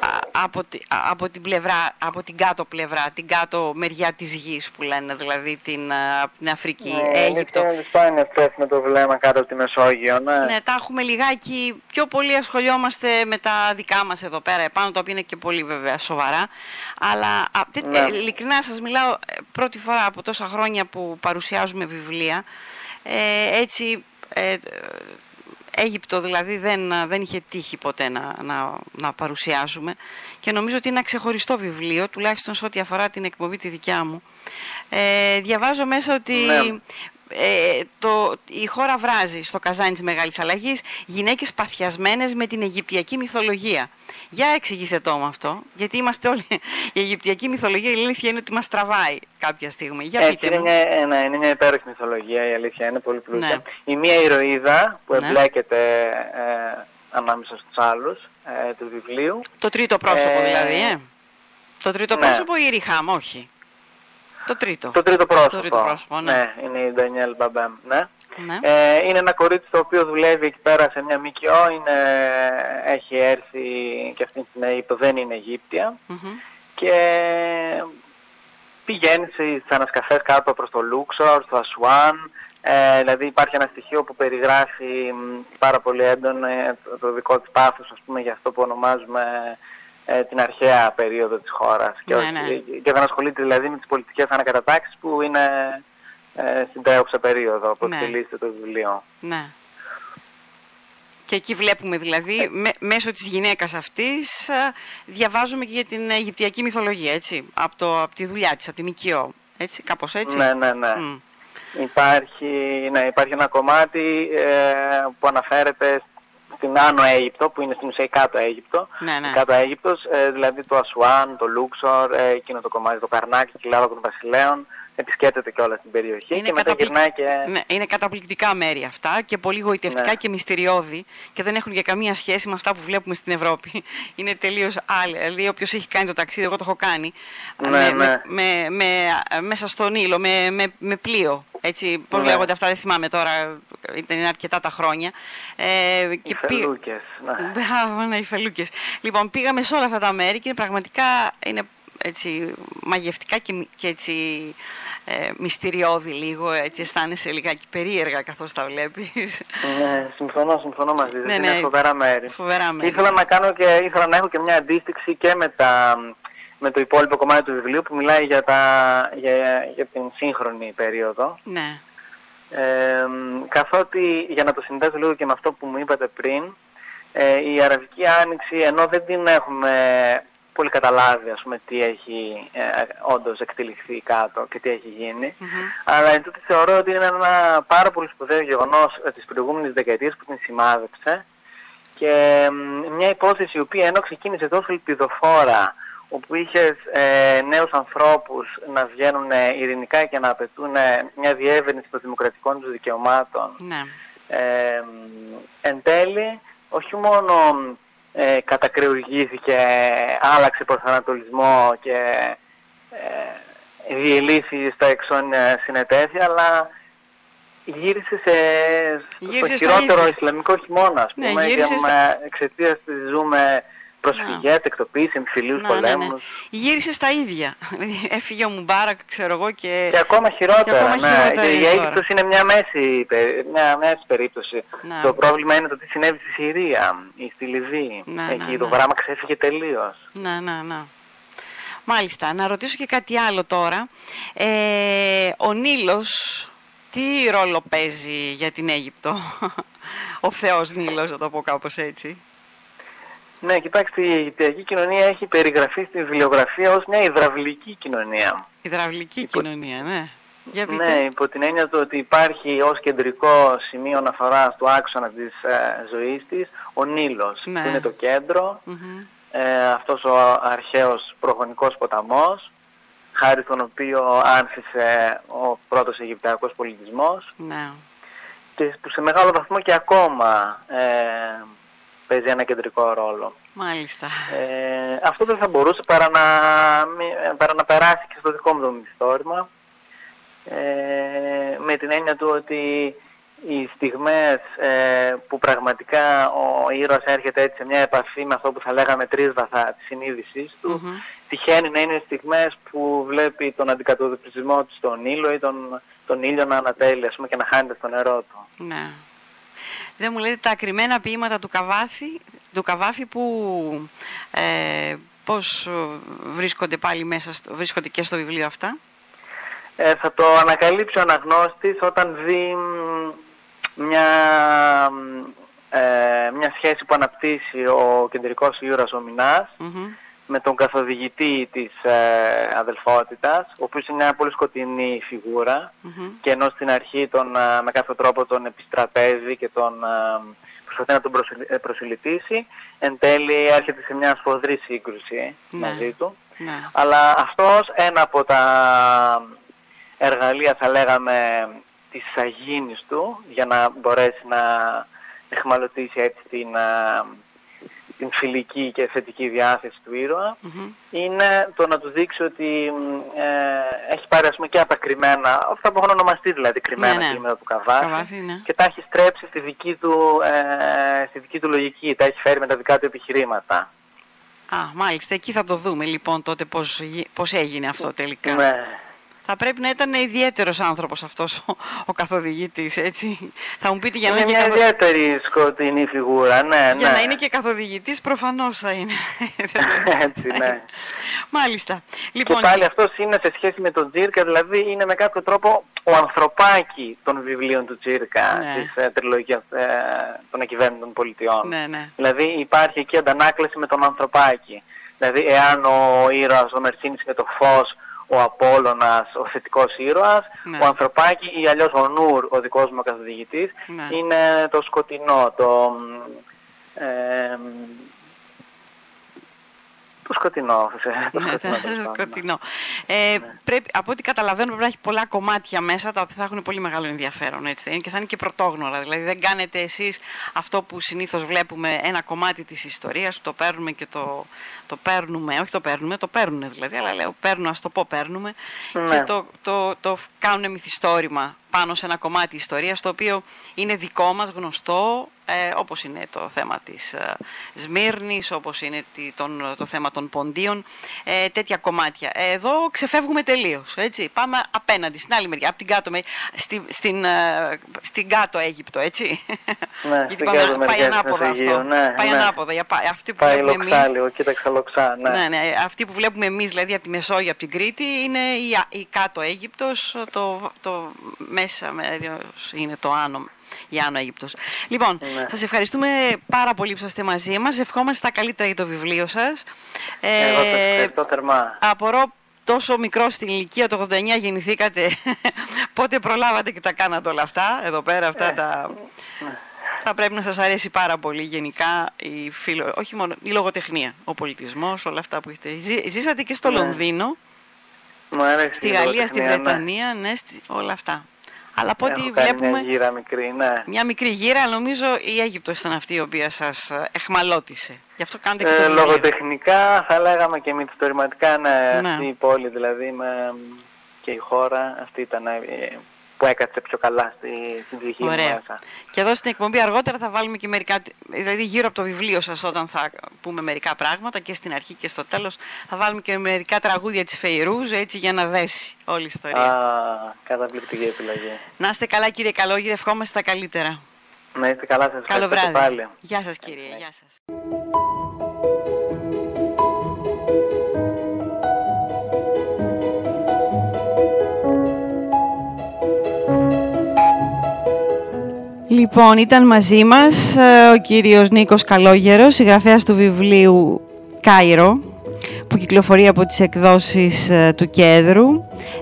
Speaker 2: α, από, τη- α, από την πλευρά, από την κάτω πλευρά, την κάτω μεριά της γης που λένε, δηλαδή την, α, την Αφρική, Αίγυπτο.
Speaker 4: Είναι σπάνια πέφτουμε το βλέμμα κάτω από τη Μεσόγειο, ναι.
Speaker 2: Ναι, τα έχουμε λιγάκι, πιο πολύ ασχολιόμαστε με τα δικά μας εδώ πέρα επάνω, τα οποία είναι και πολύ βέβαια σοβαρά. Αλλά α, τε-
Speaker 4: Ναι.
Speaker 2: ε, ειλικρινά σας μιλάω ε, πρώτη φορά από τόσα χρόνια που παρουσιάζουμε βιβλία. Ε, έτσι, ε, ε, Αίγυπτο δηλαδή δεν, δεν είχε τύχει ποτέ να, να, να παρουσιάζουμε και νομίζω ότι είναι ένα ξεχωριστό βιβλίο, τουλάχιστον σε ό,τι αφορά την εκπομπή τη δικιά μου. Ε, διαβάζω μέσα ότι
Speaker 4: Ναι.
Speaker 2: Ε, το, η χώρα βράζει στο καζάνι της Μεγάλης Αλλαγής γυναίκες παθιασμένες με την Αιγυπτιακή μυθολογία. Για εξηγήστε το με αυτό, γιατί είμαστε όλοι... Η Αιγυπτιακή μυθολογία η αλήθεια είναι ότι μας τραβάει κάποια στιγμή. Για
Speaker 4: Έτσι,
Speaker 2: πείτε
Speaker 4: είναι
Speaker 2: μου.
Speaker 4: μια, ε, ναι, είναι μια υπέροχη μυθολογία, η αλήθεια είναι πολύ πλούσια.
Speaker 2: Ναι.
Speaker 4: Η μία ηρωίδα που
Speaker 2: Ναι.
Speaker 4: εμπλέκεται ε, ανάμεσα στους άλλους ε, του βιβλίου.
Speaker 2: Το τρίτο πρόσωπο
Speaker 4: Ε,
Speaker 2: δηλαδή, ε. Το τρίτο
Speaker 4: ναι.
Speaker 2: πρόσωπο ή η Ριχάμ, όχι. Το τρίτο.
Speaker 4: Το τρίτο πρόσωπο.
Speaker 2: Το τρίτο πρόσωπο, ναι.
Speaker 4: είναι η Ντανιέλ Μπαμπέμ, ναι.
Speaker 2: Ναι.
Speaker 4: Ε, είναι ένα κορίτσι το οποίο δουλεύει εκεί πέρα σε μια ΜΚΟ, είναι, έχει έρθει και αυτή στην Αίγυπτο, δεν είναι Αιγύπτια
Speaker 2: Μμμ.
Speaker 4: και πηγαίνει στις ανασκαφές κάτω προς το Λούξορ, στο Ασουάν, ε, δηλαδή υπάρχει ένα στοιχείο που περιγράφει μ, πάρα πολύ έντονα ε, το, το δικό της πάθος, ας πούμε, για αυτό που ονομάζουμε ε, την αρχαία περίοδο της χώρας και,
Speaker 2: Ναι,
Speaker 4: όχι-
Speaker 2: ναι.
Speaker 4: και δεν ασχολείται δηλαδή με τις πολιτικές ανακατατάξεις που είναι ε, στην τρέχουσα περίοδο, όπως
Speaker 2: Ναι.
Speaker 4: εξελίσσεται το βιβλίο.
Speaker 2: Ναι. Και εκεί βλέπουμε δηλαδή, με- μέσω της γυναίκας αυτής, α, διαβάζουμε και για την Αιγυπτιακή μυθολογία, έτσι, από, το, από τη δουλειά της, από τη ΜΚΟ, έτσι, κάπως έτσι.
Speaker 4: Ναι, ναι, ναι.
Speaker 2: Μμ.
Speaker 4: Υπάρχει, ναι, υπάρχει ένα κομμάτι ε, που αναφέρεται στην Άνω Αίγυπτο, που είναι στην ουσία η κάτω Αίγυπτο.
Speaker 2: Ναι, ναι.
Speaker 4: Η κάτω Αίγυπτος, ε, δηλαδή το Ασουάν, το Λούξορ, ε, εκείνο το κομμάτι, το Καρνάκι, η κοιλάδα των βασιλέων. Επισκέπτεται και όλα στην περιοχή και μετά
Speaker 2: καταπληκ-
Speaker 4: γυρνάει και...
Speaker 2: ναι, είναι καταπληκτικά μέρη αυτά και πολύ γοητευτικά
Speaker 4: Ναι.
Speaker 2: και μυστηριώδη και δεν έχουν για καμία σχέση με αυτά που βλέπουμε στην Ευρώπη. Είναι τελείως άλλα. Δηλαδή, όποιος έχει κάνει το ταξίδι, εγώ το έχω κάνει,
Speaker 4: Ναι,
Speaker 2: με,
Speaker 4: ναι.
Speaker 2: με, με, με- μέσα στον Νείλο, με, με, με πλοίο. Έτσι, πώς
Speaker 4: Ναι.
Speaker 2: λέγονται αυτά, δεν θυμάμαι τώρα, ήταν είναι αρκετά τα χρόνια. Ε,
Speaker 4: Οι
Speaker 2: πήγ-
Speaker 4: φελούκες, ναι.
Speaker 2: Μπράβο, ναι, οι φελούκες. Λοιπόν, πήγαμε σε όλα αυτά τα μέρη και είναι πραγματικά είναι έτσι μαγευτικά και, μυ- και έτσι ε, μυστηριώδη λίγο, έτσι αισθάνεσαι λιγάκι περίεργα καθώς τα βλέπεις.
Speaker 4: Ναι, συμφωνώ, συμφωνώ μαζί σας.
Speaker 2: Ναι,
Speaker 4: είναι
Speaker 2: ναι.
Speaker 4: φοβερά μέρη.
Speaker 2: Φοβερά
Speaker 4: Και
Speaker 2: μέρη.
Speaker 4: ήθελα να κάνω και ήθελα να έχω και μια αντίστοιξη και με, τα, με το υπόλοιπο κομμάτι του βιβλίου που μιλάει για, τα, για, για την σύγχρονη περίοδο.
Speaker 2: Ναι,
Speaker 4: Ε, καθότι, για να το συνδέσω λίγο και με αυτό που μου είπατε πριν, ε, η Αραβική Άνοιξη, ενώ δεν την έχουμε πολύ καταλάβει, ας πούμε, τι έχει ε, όντως εκτεληχθεί κάτω και τι έχει γίνει,
Speaker 2: Μμμ.
Speaker 4: αλλά εν τούτη θεωρώ ότι είναι ένα πάρα πολύ σπουδαίο γεγονός ε, της προηγούμενης δεκαετίας που την σημάδεψε και μ, μια υπόθεση η οποία ενώ ξεκίνησε τόσο ελπιδοφόρα όπου είχε ε, νέους ανθρώπους να βγαίνουν ε, ειρηνικά και να απαιτούν ε, μια διεύρυνση των δημοκρατικών τους δικαιωμάτων
Speaker 2: ναι,
Speaker 4: ε, μ, εν τέλει όχι μόνο ε, κατακρεουργήθηκε, άλλαξε προσανατολισμό και ε, διελύθη στα εξώνια συνετέθη, αλλά γύρισε σε,
Speaker 2: Γύρισε
Speaker 4: στο
Speaker 2: στα
Speaker 4: χειρότερο
Speaker 2: ίδια.
Speaker 4: Ισλαμικό χειμώνα, ας
Speaker 2: Ναι,
Speaker 4: πούμε,
Speaker 2: γύρισε
Speaker 4: και
Speaker 2: στα-
Speaker 4: με εξαιτίας της ζούμε προσφυγές, εκτοπίσεις, εμφυλίους
Speaker 2: ναι, ναι, ναι.
Speaker 4: πολέμους.
Speaker 2: Γύρισες στα ίδια. Δηλαδή, Έφυγε ο Μουμπάρακ, ξέρω εγώ, και...
Speaker 4: Και ακόμα χειρότερα,
Speaker 2: Και ακόμα
Speaker 4: ναι.
Speaker 2: χειρότερα
Speaker 4: Και η
Speaker 2: είναι
Speaker 4: Αίγυπτος είναι μια μέση, πε- μια μέση περίπτωση.
Speaker 2: Ναι.
Speaker 4: Το πρόβλημα είναι το τι συνέβη στη Συρία ή στη Λιβύη.
Speaker 2: Ναι,
Speaker 4: Εκεί
Speaker 2: ναι,
Speaker 4: το
Speaker 2: ναι.
Speaker 4: βράμα ξέφυγε τελείως.
Speaker 2: Ναι, ναι, ναι. Μάλιστα, να ρωτήσω και κάτι άλλο τώρα. Ε, ο Νείλος, τι ρόλο παίζει για την Αίγυπτο, ο Θεός Νείλος, να το πω κάπως έτσι.
Speaker 4: Ναι, κοιτάξτε, η Αιγυπτιακή κοινωνία έχει περιγραφεί στη βιβλιογραφία ως μια υδραυλική κοινωνία.
Speaker 2: Υδραυλική
Speaker 4: Υπό-
Speaker 2: κοινωνία, ναι. Για πείτε.
Speaker 4: Ναι, υπό την έννοια του ότι υπάρχει ως κεντρικό σημείο αναφοράς του άξονα της ε, ζωής της ο Νείλος,
Speaker 2: Ναι.
Speaker 4: που είναι το κέντρο,
Speaker 2: Μμμ.
Speaker 4: ε, αυτός ο αρχαίος προγονικός ποταμός, χάρη στον οποίο άνθησε ο πρώτος Αιγυπτιακός πολιτισμός
Speaker 2: Ναι.
Speaker 4: και που σε μεγάλο βαθμό και ακόμα ε, παίζει ένα κεντρικό ρόλο.
Speaker 2: Μάλιστα.
Speaker 4: Ε, αυτό δεν θα μπορούσε παρά να, μη- παρά να περάσει και στο δικό μου το μυθιστόρημα ε, με την έννοια του ότι οι στιγμές ε, που πραγματικά ο ήρωας έρχεται έτσι σε μια επαφή με αυτό που θα λέγαμε τρίσβαθα της συνείδησής του
Speaker 2: Μμμ.
Speaker 4: τυχαίνει να είναι στιγμές που βλέπει τον αντικατοπτρισμό του στον ήλιο ή τον, τον ήλιο να ανατέλει ας πούμε, και να χάνεται στο νερό του.
Speaker 2: Ναι. Δεν μου λέτε τα ακριμένα ποίηματα του Καβάθη, του Καβάφη που ε, πώς βρίσκονται πάλι μέσα, στο, βρίσκονται και στο βιβλίο αυτά;
Speaker 4: Ε, θα το ανακαλύψει ο αναγνώστης όταν δει μ, μια, μ, ε, μια σχέση που αναπτύσσει ο κεντρικός ήρωας ο Μινάς
Speaker 2: Μμμ.
Speaker 4: Με τον καθοδηγητή της ε, αδελφότητας, ο οποίος είναι μια πολύ σκοτεινή φιγούρα
Speaker 2: Μμμ.
Speaker 4: και ενώ στην αρχή τον, ε, με κάποιο τρόπο τον επιστραπέζει και τον ε, προσπαθεί να τον προσελ- ε, προσελητήσει, εν τέλει έρχεται σε μια σφοδρή σύγκρουση
Speaker 2: Ναι.
Speaker 4: μαζί του.
Speaker 2: Ναι.
Speaker 4: Αλλά αυτός ένα από τα εργαλεία θα λέγαμε της αγίνης του για να μπορέσει να εχμαλωτήσει έτσι την, α, την φιλική και θετική διάθεση του ήρωα
Speaker 2: Μμμ.
Speaker 4: είναι το να του δείξει ότι μ, ε, έχει πάρει ας πούμε και από τα κρυμμένα, αυτά που έχουν ονομαστεί δηλαδή κρυμμένα
Speaker 2: Ναι, ναι.
Speaker 4: κείμενα του Καβάφη,
Speaker 2: Καβάφη, ναι.
Speaker 4: και τα έχει στρέψει στη δική, του, ε, στη δική του λογική, τα έχει φέρει με τα δικά του επιχειρήματα.
Speaker 2: Α, μάλιστα, εκεί θα το δούμε λοιπόν τότε πώς, γι- πώς έγινε αυτό τελικά.
Speaker 4: Ναι.
Speaker 2: Θα πρέπει να ήταν ιδιαίτερος άνθρωπος αυτός ο, ο καθοδηγητής, έτσι. Θα μου πείτε για να
Speaker 4: είναι
Speaker 2: είναι και
Speaker 4: μια
Speaker 2: καθο-
Speaker 4: ιδιαίτερη σκοτεινή φιγούρα, ναι, ναι.
Speaker 2: Για να είναι και καθοδηγητής προφανώς θα είναι.
Speaker 4: Έτσι, ναι.
Speaker 2: Μάλιστα.
Speaker 4: Και
Speaker 2: Λοιπόν,
Speaker 4: πάλι αυτός είναι σε σχέση με τον Τζίρκα, δηλαδή είναι με κάποιο τρόπο ο ανθρωπάκι των βιβλίων του Τζίρκα,
Speaker 2: Ναι.
Speaker 4: της ε, τριλογίας ε, των ακυβέρνητων πολιτιών.
Speaker 2: ναι, ναι.
Speaker 4: Δηλαδή υπάρχει εκεί αντανάκλαση με τον ανθρωπάκι. Δηλαδή εάν ο ήρωας, ο Μερσίνης είναι το φως, ο Απόλλωνας, ο θετικός ήρωας,
Speaker 2: Ναι.
Speaker 4: ο ανθρωπάκι ή αλλιώς ο Νούρ, ο δικός μου καθοδηγητής,
Speaker 2: Ναι.
Speaker 4: είναι το σκοτεινό, το... μ, ε, μ, το σκοτεινό, το
Speaker 2: Ναι,
Speaker 4: σκοτεινό, τέλος πάντων.
Speaker 2: σκοτεινό. Ε, πρέπει, από ό,τι καταλαβαίνω πρέπει να έχει πολλά κομμάτια μέσα τα οποία θα έχουν πολύ μεγάλο ενδιαφέρον έτσι, δεν είναι, και θα είναι και πρωτόγνωρα. Δηλαδή δεν κάνετε εσείς αυτό που συνήθως βλέπουμε ένα κομμάτι της ιστορίας, το παίρνουμε και το, το παίρνουμε, όχι το παίρνουμε, το παίρνουν δηλαδή, αλλά λέω παίρνω, ας το πω παίρνουμε και
Speaker 4: Ναι.
Speaker 2: το, το, το κάνουν μυθιστόρημα πάνω σε ένα κομμάτι ιστορίας το οποίο είναι δικό μας, γνωστό, ε, όπως είναι το θέμα της ε, Σμύρνης, όπως είναι τη- τον- το θέμα των ποντίων, ε, τέτοια κομμάτια. Ε, εδώ ξεφεύγουμε τελείως, έτσι. Πάμε απέναντι, στην άλλη μεριά, από την κάτω, με- στη, στην, ε, στην κάτω Αίγυπτο, έτσι.
Speaker 4: Ναι,
Speaker 2: Γιατί
Speaker 4: στην
Speaker 2: πάμε,
Speaker 4: κάτω
Speaker 2: πάει
Speaker 4: μεριά της
Speaker 2: ανάποδα
Speaker 4: Μεσογείου,
Speaker 2: αυτό.
Speaker 4: ναι,
Speaker 2: πάει
Speaker 4: ναι.
Speaker 2: ανάποδα. Για, πά- αυτοί που
Speaker 4: Πάει
Speaker 2: βλέπουμε εμείς,
Speaker 4: λοξά λίγο, κοίταξα λοξά, ναι.
Speaker 2: ναι, ναι. Αυτοί που βλέπουμε εμείς, δηλαδή από τη Μεσόγειο, από την Κρήτη, είναι η, Α- η κάτω Αίγυπτος, το, το μέσα μέρος είναι το άνω, η άνω Αίγυπτος. Λοιπόν,
Speaker 4: Ναι.
Speaker 2: σας ευχαριστούμε πάρα πολύ που είστε μαζί μας. Ευχόμαστε τα καλύτερα για το βιβλίο σας.
Speaker 4: Εγώ σας
Speaker 2: Ε,
Speaker 4: ευχαριστώ θερμά.
Speaker 2: απορώ τόσο μικρό στην ηλικία, το 89 γεννηθήκατε. Πότε προλάβατε και τα κάνατε όλα αυτά, εδώ πέρα αυτά
Speaker 4: Ε,
Speaker 2: τα... Θα πρέπει να σας αρέσει πάρα πολύ γενικά η φιλο... όχι μόνο η λογοτεχνία, ο πολιτισμός, όλα αυτά που έχετε. Ζή- Ζήσατε και στο
Speaker 4: Ναι.
Speaker 2: Λονδίνο,
Speaker 4: Μου αρέσει
Speaker 2: στη
Speaker 4: η
Speaker 2: Γαλλία, στη
Speaker 4: λογοτεχνία, ναι.
Speaker 2: Βρετανία, ναι, στη- όλα αυτά. Αλλά από ό,τι
Speaker 4: Έχω κάνει
Speaker 2: βλέπουμε,
Speaker 4: μια γύρα μικρή, ναι.
Speaker 2: μια μικρή γύρα, νομίζω η Αίγυπτος ήταν αυτή η οποία σας ε, εχμαλώτησε. Γι' αυτό κάνετε και το
Speaker 4: Ε,
Speaker 2: βιβλίο.
Speaker 4: λογοτεχνικά θα λέγαμε και μυθιστορηματικά, ναι,
Speaker 2: Ναι.
Speaker 4: αυτή η πόλη δηλαδή με, και η χώρα, αυτή ήταν ε, που έκατσε πιο καλά στη, στην ψυχή μου
Speaker 2: Ωραία.
Speaker 4: μέσα.
Speaker 2: Και εδώ στην εκπομπή αργότερα θα βάλουμε και μερικά, δηλαδή γύρω από το βιβλίο σας όταν θα πούμε μερικά πράγματα και στην αρχή και στο τέλος θα βάλουμε και μερικά τραγούδια της Φεϊρούζ έτσι για να δέσει όλη η ιστορία.
Speaker 4: Α, καταπληκτική επιλογή.
Speaker 2: Να είστε καλά κύριε Καλόγυρε, ευχόμαστε τα καλύτερα.
Speaker 4: Να είστε καλά, σας
Speaker 2: Καλό
Speaker 4: ευχαριστώ
Speaker 2: βράδυ.
Speaker 4: πάλι.
Speaker 2: Γεια σας κύριε, γεια σας. Λοιπόν, ήταν μαζί μας ε, ο κύριος Νίκος Καλόγερος, συγγραφέας του βιβλίου «Κάιρο», που κυκλοφορεί από τις εκδόσεις ε, του Κέδρου.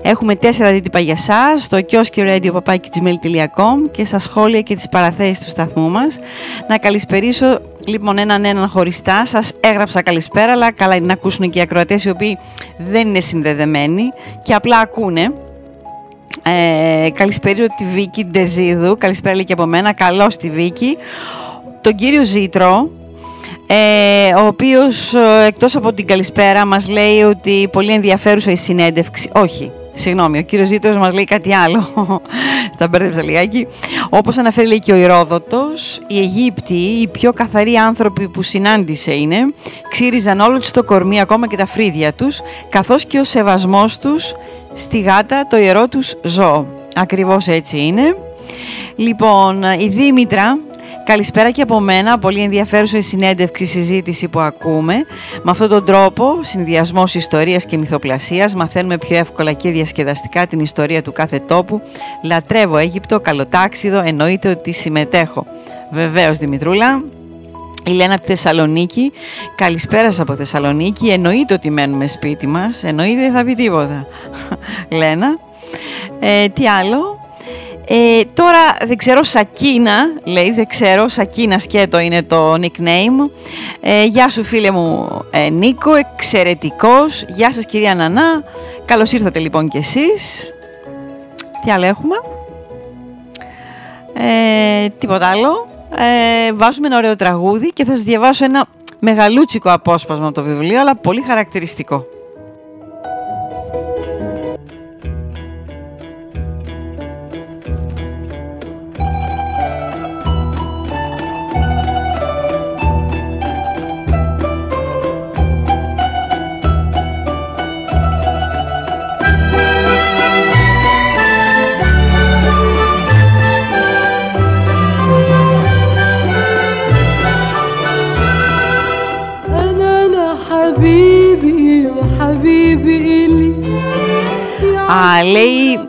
Speaker 2: Έχουμε τέσσερα αντίτυπα για σας, στο kioskiradio.gmail.com και στα σχόλια και τις παραθέσεις του σταθμού μας. Να καλησπερίσω λοιπόν έναν έναν χωριστά. Σας έγραψα καλησπέρα, αλλά καλά είναι να ακούσουν και οι ακροατές οι οποίοι δεν είναι συνδεδεμένοι και απλά ακούνε. Ε, καλησπέριζω τη Βίκη Ντεζίδου, καλησπέρα λέει και από μένα, καλώς τη Βίκη. Τον κύριο Ζήτρο, ε, ο οποίος ε, εκτός από την καλησπέρα μας λέει ότι πολύ ενδιαφέρουσα η συνέντευξη. Όχι, συγγνώμη, ο κύριος Ζήτρος μας λέει κάτι άλλο. Τα μπέρδεψα λιγάκι. Όπως αναφέρει λέει και ο Ηρόδοτος, οι Αιγύπτιοι, οι πιο καθαροί άνθρωποι που συνάντησε είναι, ξύριζαν όλο τους το κορμί, ακόμα και τα φρύδια τους, καθώς και ο σεβασμός τους στη γάτα, το ιερό τους ζώο. Ακριβώς έτσι είναι. Λοιπόν, η Δήμητρα Καλησπέρα και από μένα, πολύ ενδιαφέρουσα η συνέντευξη συζήτηση που ακούμε. Με αυτόν τον τρόπο, συνδυασμός ιστορίας και μυθοπλασίας, μαθαίνουμε πιο εύκολα και διασκεδαστικά την ιστορία του κάθε τόπου. Λατρεύω Αίγυπτο, καλοτάξιδο, εννοείται ότι συμμετέχω. Βεβαίως Δημητρούλα, η Λένα από τη Θεσσαλονίκη. Καλησπέρα σας από Θεσσαλονίκη. Εννοείται ότι μένουμε σπίτι μας. Εννοείται δεν θα πει τίποτα. Λένα. Ε, τι άλλο; Ε, τώρα δεν ξέρω Σακίνα, λέει, δεν ξέρω, Σακίνα σκέτο είναι το nickname. Ε, γεια σου φίλε μου ε, Νίκο, εξαιρετικός. Γεια σας κυρία Νανά, καλώς ήρθατε λοιπόν κι εσείς. Τι άλλο έχουμε; Ε, τίποτα άλλο. Ε, βάζουμε ένα ωραίο τραγούδι και θα σας διαβάσω ένα μεγαλούτσικο απόσπασμα από το βιβλίο, αλλά πολύ χαρακτηριστικό. λέει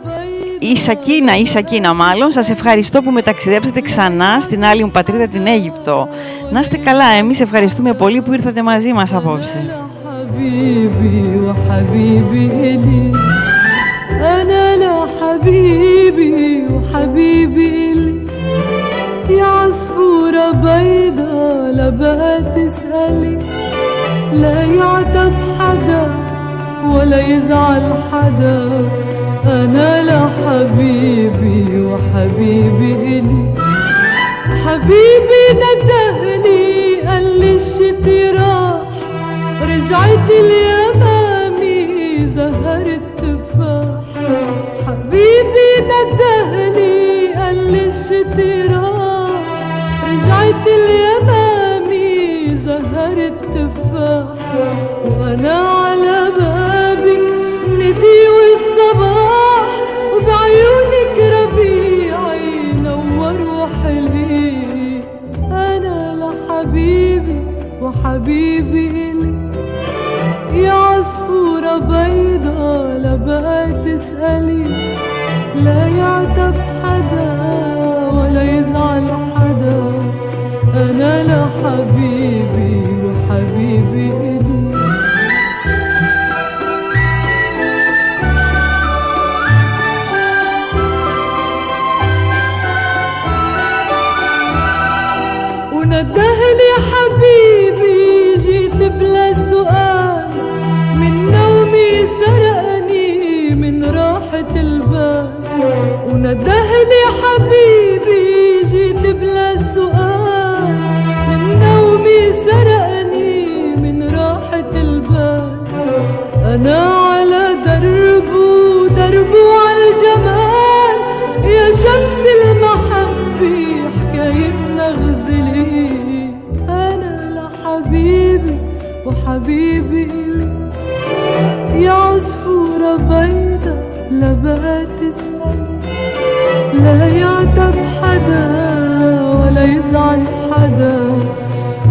Speaker 2: η Σακίνα, η Σακίνα μάλλον, σας ευχαριστώ που με ταξιδέψατε ξανά στην άλλη μου πατρίδα την Αίγυπτο. Να είστε καλά, εμείς ευχαριστούμε πολύ που ήρθατε μαζί μας απόψε.
Speaker 3: حبيبي وحبيبي إلي أنا لحبيبي وحبيبي إلي يا عصفورة بيضة لبقى تسألي لا يعتب حدا ولا يزعل حدا. أنا لحبيبي وحبيبي إلي. حبيبي ندهني قال لي الشتي راح رجعت اليمامي زهر التفاح حبيبي قال لي الشتي راح رجعت اليمامي زهر التفاح وأنا على بابك ندي والصباح وبعيونك ربيعي نور وحلي. أنا لحبيبي وحبيبي إلي. يا عصفورة بيضة لبقى تسألي. لا يعتب حدا ولا يزعل حدا. أنا لحبيبي وحبيبي إلي. أنا على دربه دربه على الجمال. يا شمس المحبة حكايتنا غزلي أنا لحبيبي وحبيبي. يا عصفورة بيضة لا بقى تسألي لا يعتب حدا ولا يزعل حدا.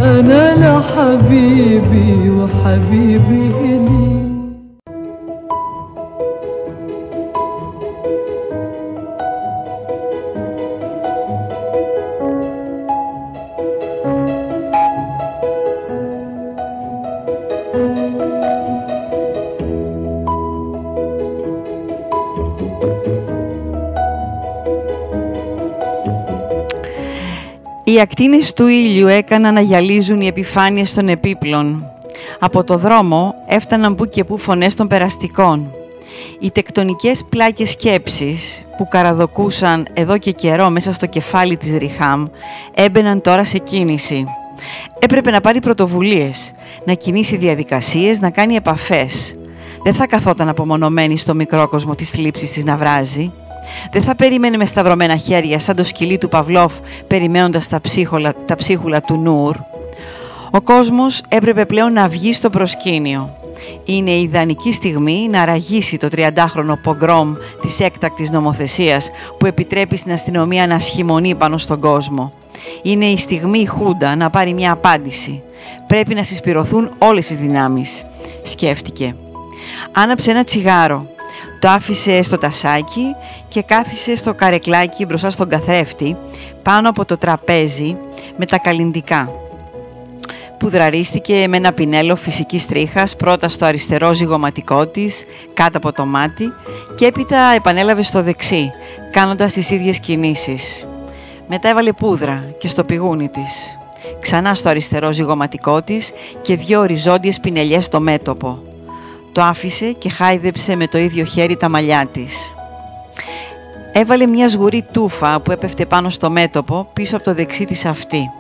Speaker 3: أنا لحبيبي وحبيبي.
Speaker 2: Οι ακτίνες του ήλιου έκαναν να γυαλίζουν οι επιφάνειες των επίπλων. Από το δρόμο έφταναν που και που φωνές των περαστικών. Οι τεκτονικές πλάκες σκέψης που καραδοκούσαν εδώ και καιρό μέσα στο κεφάλι της Ριχάμ έμπαιναν τώρα σε κίνηση. Έπρεπε να πάρει πρωτοβουλίες, να κινήσει διαδικασίες, να κάνει επαφές. Δεν θα καθόταν απομονωμένη στο μικρό κόσμο της θλίψης της να βράζει. Δεν θα περίμενε με σταυρωμένα χέρια σαν το σκυλί του Παυλόφ περιμένοντας τα, ψίχολα, τα ψίχουλα του Νούρ. Ο κόσμος έπρεπε πλέον να βγει στο προσκήνιο. Είναι η ιδανική στιγμή να ραγίσει το 30χρονο πογκρόμ της έκτακτης νομοθεσίας που επιτρέπει στην αστυνομία να σχημονεί πάνω στον κόσμο. Είναι η στιγμή η Χούντα να πάρει μια απάντηση. Πρέπει να συσπηρωθούν όλες οι δυνάμεις, σκέφτηκε. Άναψε ένα τσιγάρο, το άφησε στο τασάκι και κάθισε στο καρεκλάκι μπροστά στον καθρέφτη, πάνω από το τραπέζι με τα καλλιντικά. Πουδραρίστηκε με ένα πινέλο φυσικής τρίχας πρώτα στο αριστερό ζυγωματικό της, κάτω από το μάτι και έπειτα επανέλαβε στο δεξί, κάνοντας τις ίδιες κινήσεις. Μετά έβαλε πούδρα και στο πηγούνι της. Ξανά στο αριστερό ζυγωματικό της και δύο οριζόντιες πινελιές στο μέτωπο. Το άφησε και χάιδεψε με το ίδιο χέρι τα μαλλιά της. Έβαλε μια σγουρή τούφα που έπεφτε πάνω στο μέτωπο πίσω από το δεξί της αυτή.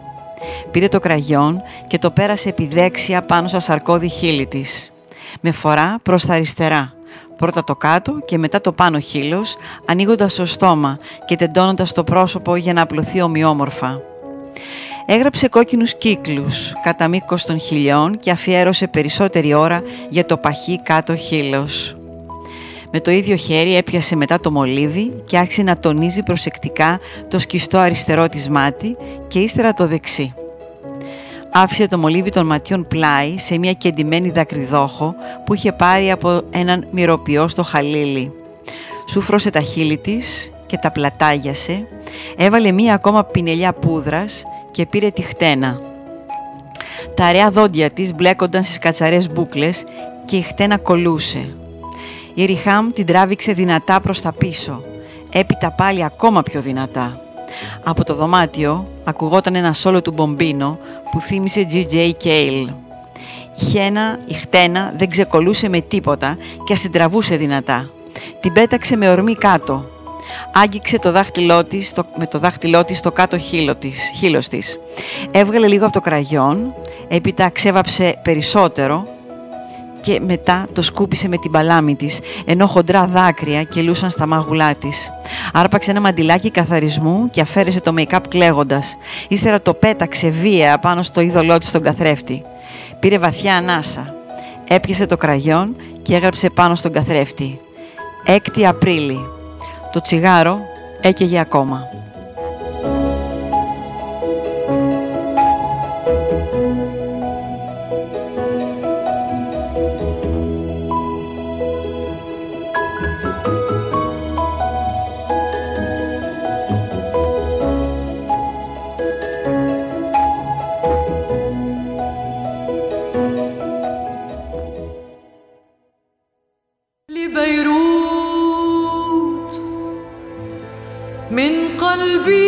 Speaker 2: Πήρε το κραγιόν και το πέρασε επιδέξια πάνω στα σαρκώδη χείλη της. Με φορά προς τα αριστερά. Πρώτα το κάτω και μετά το πάνω χείλος, ανοίγοντας το στόμα και τεντώνοντας το πρόσωπο για να απλωθεί ομοιόμορφα. Έγραψε κόκκινους κύκλους κατά μήκος των χιλιών και αφιέρωσε περισσότερη ώρα για το παχύ κάτω χείλος. Με το ίδιο χέρι έπιασε μετά το μολύβι και άρχισε να τονίζει προσεκτικά το σκιστό αριστερό της μάτι και ύστερα το δεξί. Άφησε το μολύβι των ματιών πλάι σε μια κεντυμένη δακρυδόχο που είχε πάρει από έναν μυρωπιό στο χαλίλι. Σούφρωσε τα χείλη της και τα πλατάγιασε, έβαλε μία ακόμα πινελιά πούδρας και πήρε τη χτένα. Τα αραιά δόντια της μπλέκονταν στις κατσαρές μπούκλες και η χτένα κολούσε. Η Ριχάμ την τράβηξε δυνατά προς τα πίσω, έπειτα πάλι ακόμα πιο δυνατά. Από το δωμάτιο ακουγόταν ένα σόλο του Μπομπίνο που θύμισε G.J. Cale. Η χένα, η χτένα δεν ξεκολούσε με τίποτα και ας την τραβούσε δυνατά. Την πέταξε με ορμή κάτω. Άγγιξε το δάχτυλό της, το, με το δάχτυλό της το κάτω χείλο της, χείλος της. Έβγαλε λίγο από το κραγιόν, έπειτα ξέβαψε περισσότερο και μετά το σκούπισε με την παλάμη της, ενώ χοντρά δάκρυα κυλούσαν στα μάγουλά της. Άρπαξε ένα μαντιλάκι καθαρισμού και αφαίρεσε το make-up κλαίγοντας. Ύστερα το πέταξε βία πάνω στο είδωλό της στον καθρέφτη. Πήρε βαθιά ανάσα. Έπιασε το κραγιόν και έγραψε πάνω στον καθρέφτη. 6 Απρίλη. Το τσιγάρο έκαιγε ακόμα.
Speaker 3: قلبي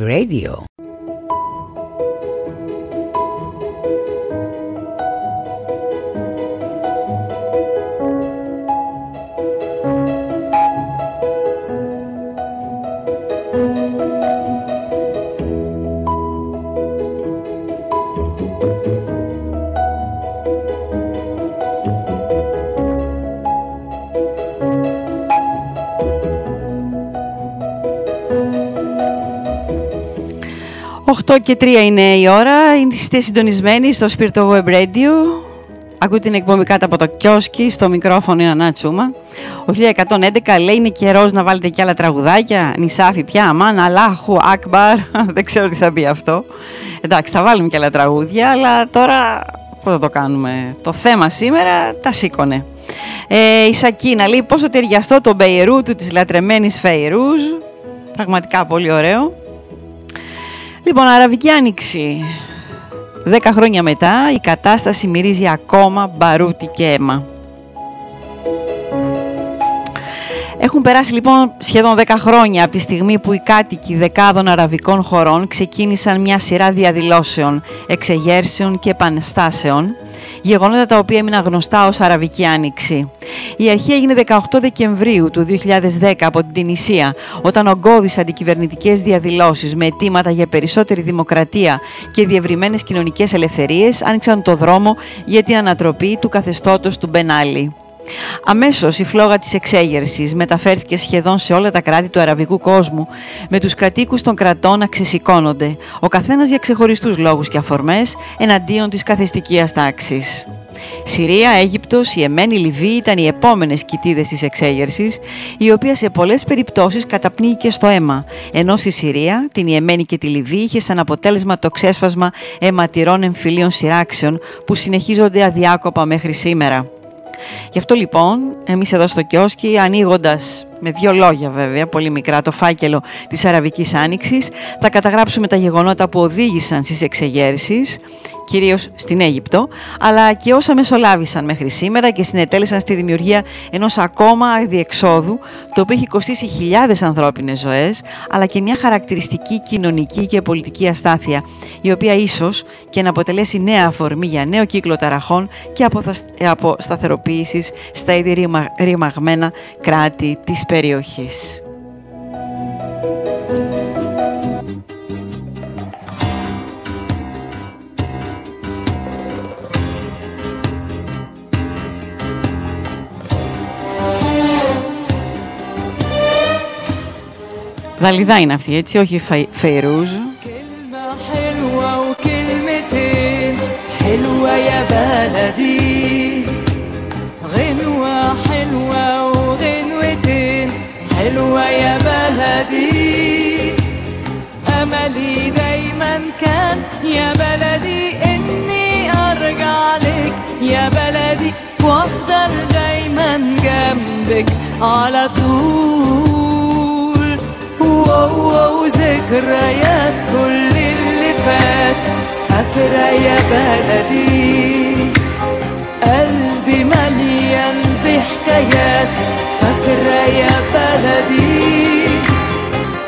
Speaker 1: Radio.
Speaker 2: Οχτώ και 3 είναι η ώρα, είστε συντονισμένοι στο Spirito Web Radio. Ακούτε την εκπομπή κάτω από το κιόσκι, στο μικρόφωνο είναι Ανάτσουμα. Ο 1111 λέει είναι καιρός να βάλετε κι άλλα τραγουδάκια. Νησάφι πια, αμάν, Αλάχου, Ακμπαρ. Δεν ξέρω τι θα πει αυτό. Εντάξει, θα βάλουμε κι άλλα τραγούδια, αλλά τώρα πώς θα το κάνουμε. Το θέμα σήμερα τα σήκωνε. Ε, η Σακίνα λέει πόσο ταιριαστό το Μπεϊρού του της λατρεμένης Φεϊρούζ. Πραγματικά πολύ ωραίο. Λοιπόν, Αραβική Άνοιξη. Δέκα χρόνια μετά η κατάσταση μυρίζει ακόμα μπαρούτι και αίμα. Έχουν περάσει λοιπόν σχεδόν 10 χρόνια από τη στιγμή που οι κάτοικοι δεκάδων αραβικών χωρών ξεκίνησαν μια σειρά διαδηλώσεων, εξεγέρσεων και επανεστάσεων, γεγονότα τα οποία έμειναν γνωστά ως Αραβική Άνοιξη. Η αρχή έγινε 18 Δεκεμβρίου του 2010 από την Τινησία, όταν ογκώδεις αντικυβερνητικές διαδηλώσεις με αιτήματα για περισσότερη δημοκρατία και διευρυμένες κοινωνικές ελευθερίες άνοιξαν το δρόμο για την ανατροπή του καθεστώτος του Μπενάλι. Αμέσως η φλόγα της εξέγερσης μεταφέρθηκε σχεδόν σε όλα τα κράτη του αραβικού κόσμου, με τους κατοίκους των κρατών να ξεσηκώνονται, ο καθένας για ξεχωριστούς λόγους και αφορμές, εναντίον της καθεστικίας τάξης. Συρία, Αίγυπτος, η Εμένη, Λιβύη ήταν οι επόμενες κοιτίδες της εξέγερσης, η οποία σε πολλές περιπτώσεις καταπνίγηκε στο αίμα, ενώ στη Συρία, την Ιεμένη και τη Λιβύη είχε σαν αποτέλεσμα το ξέσπασμα αιματηρών εμφυλίων σειράξεων που συνεχίζονται αδιάκοπα μέχρι σήμερα. Γι' αυτό λοιπόν εμείς εδώ στο Κιόσκι ανοίγοντας με δύο λόγια βέβαια, πολύ μικρά, το φάκελο της Αραβικής Άνοιξης. Θα καταγράψουμε τα γεγονότα που οδήγησαν στις εξεγέρσεις, κυρίως στην Αίγυπτο, αλλά και όσα μεσολάβησαν μέχρι σήμερα και συνετέλεσαν στη δημιουργία ενός ακόμα αδιεξόδου, το οποίο έχει κοστίσει χιλιάδες ανθρώπινες ζωές, αλλά και μια χαρακτηριστική κοινωνική και πολιτική αστάθεια, η οποία ίσως και να αποτελέσει νέα αφορμή για νέο κύκλο ταραχών και αποσταθεροποίησης στα ήδη ρημα- ρημαγμένα κράτη της περιοχής. Δαλιδά είναι αυτή, έτσι, όχι Φαι- Φεϊρούζ.
Speaker 5: كلمة حلوة وكلمتين حلوة يا بلدي حلوة يا بلدي أملي دايما كان يا بلدي إني أرجع لك. يا بلدي وأفضل دايما جنبك على طول. واو ذكريات كل اللي فات. فاكرة يا بلدي. قلبي مليان بحكايات فاكرة يا بلدي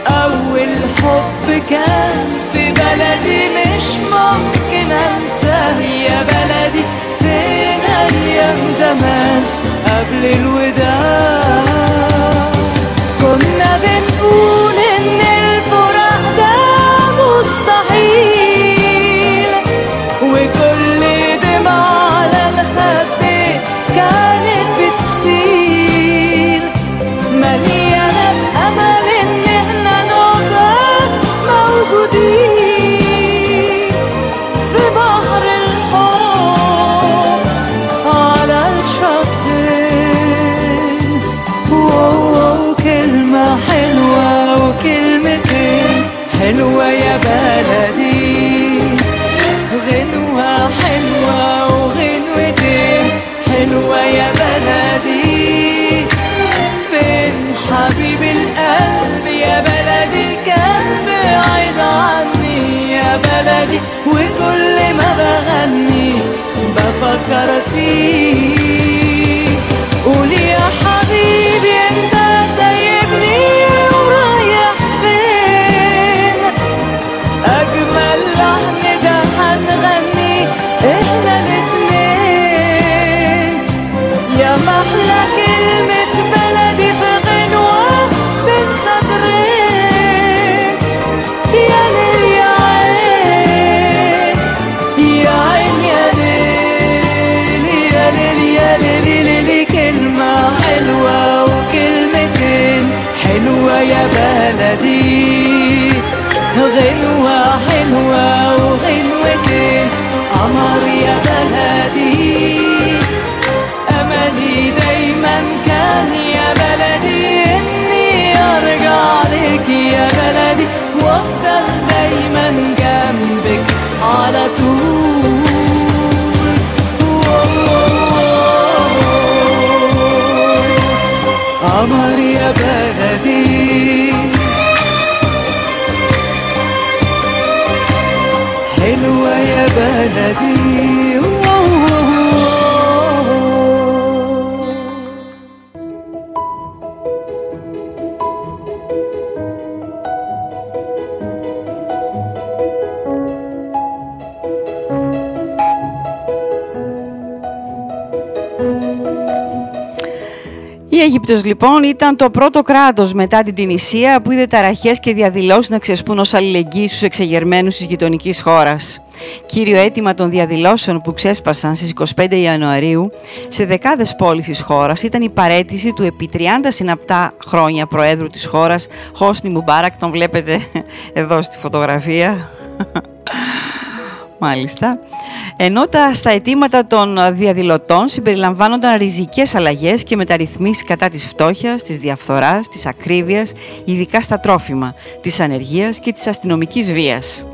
Speaker 5: أول حب كان في بلدي مش ممكن أنساه. يا بلدي فين أيام زمان؟ قبل الوداع. قاللي لي كلمة حلوة وكلمتين. حلوة يا بلدي غير
Speaker 2: Baby. Αίγυπτος λοιπόν ήταν το πρώτο κράτος μετά την Τινησία που είδε ταραχές και διαδηλώσεις να ξεσπούν ως αλληλεγγύη στους εξεγερμένους της γειτονικής χώρας. Κύριο αίτημα των διαδηλώσεων που ξέσπασαν στις 25 Ιανουαρίου σε δεκάδες πόλεις της χώρας ήταν η παρέτηση του επί 30 συναπτά χρόνια Προέδρου της χώρας, Χόσνη Μουμπάρακ, τον βλέπετε εδώ στη φωτογραφία. Μάλιστα. Ενώ τα, στα αιτήματα των διαδηλωτών συμπεριλαμβάνονταν ριζικές αλλαγές και μεταρρυθμίσεις κατά της φτώχειας, της διαφθοράς, της ακρίβειας, ειδικά στα τρόφιμα, της ανεργίας και της αστυνομικής βίας.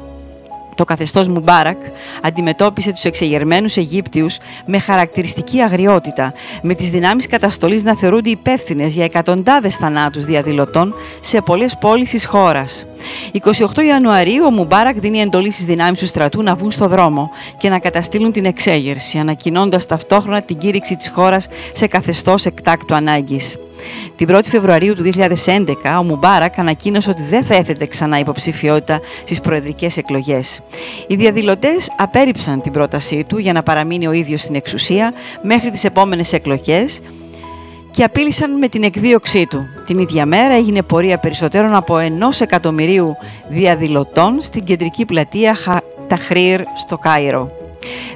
Speaker 2: Το καθεστώς Μουμπάρακ αντιμετώπισε τους εξεγερμένους Αιγύπτιους με χαρακτηριστική αγριότητα, με τις δυνάμεις καταστολής να θεωρούνται υπεύθυνες για εκατοντάδες θανάτους διαδηλωτών σε πολλές πόλεις της χώρας. 28 Ιανουαρίου ο Μουμπάρακ δίνει εντολή στις δυνάμεις του στρατού να βγουν στο δρόμο και να καταστήλουν την εξέγερση, ανακοινώντας ταυτόχρονα την κήρυξη της χώρας σε καθεστώς εκτάκτου ανάγκης. Την 1η Φεβρουαρίου του 2011, ο Μουμπάρακ ανακοίνωσε ότι δεν θα έθετε ξανά υποψηφιότητα στις προεδρικές εκλογές. Οι διαδηλωτές απέρριψαν την πρότασή του για να παραμείνει ο ίδιος στην εξουσία μέχρι τις επόμενες εκλογές και απείλησαν με την εκδίωξή του. Την ίδια μέρα έγινε πορεία περισσότερων από ενός εκατομμυρίου διαδηλωτών στην κεντρική πλατεία Ταχρήρ στο Κάιρο.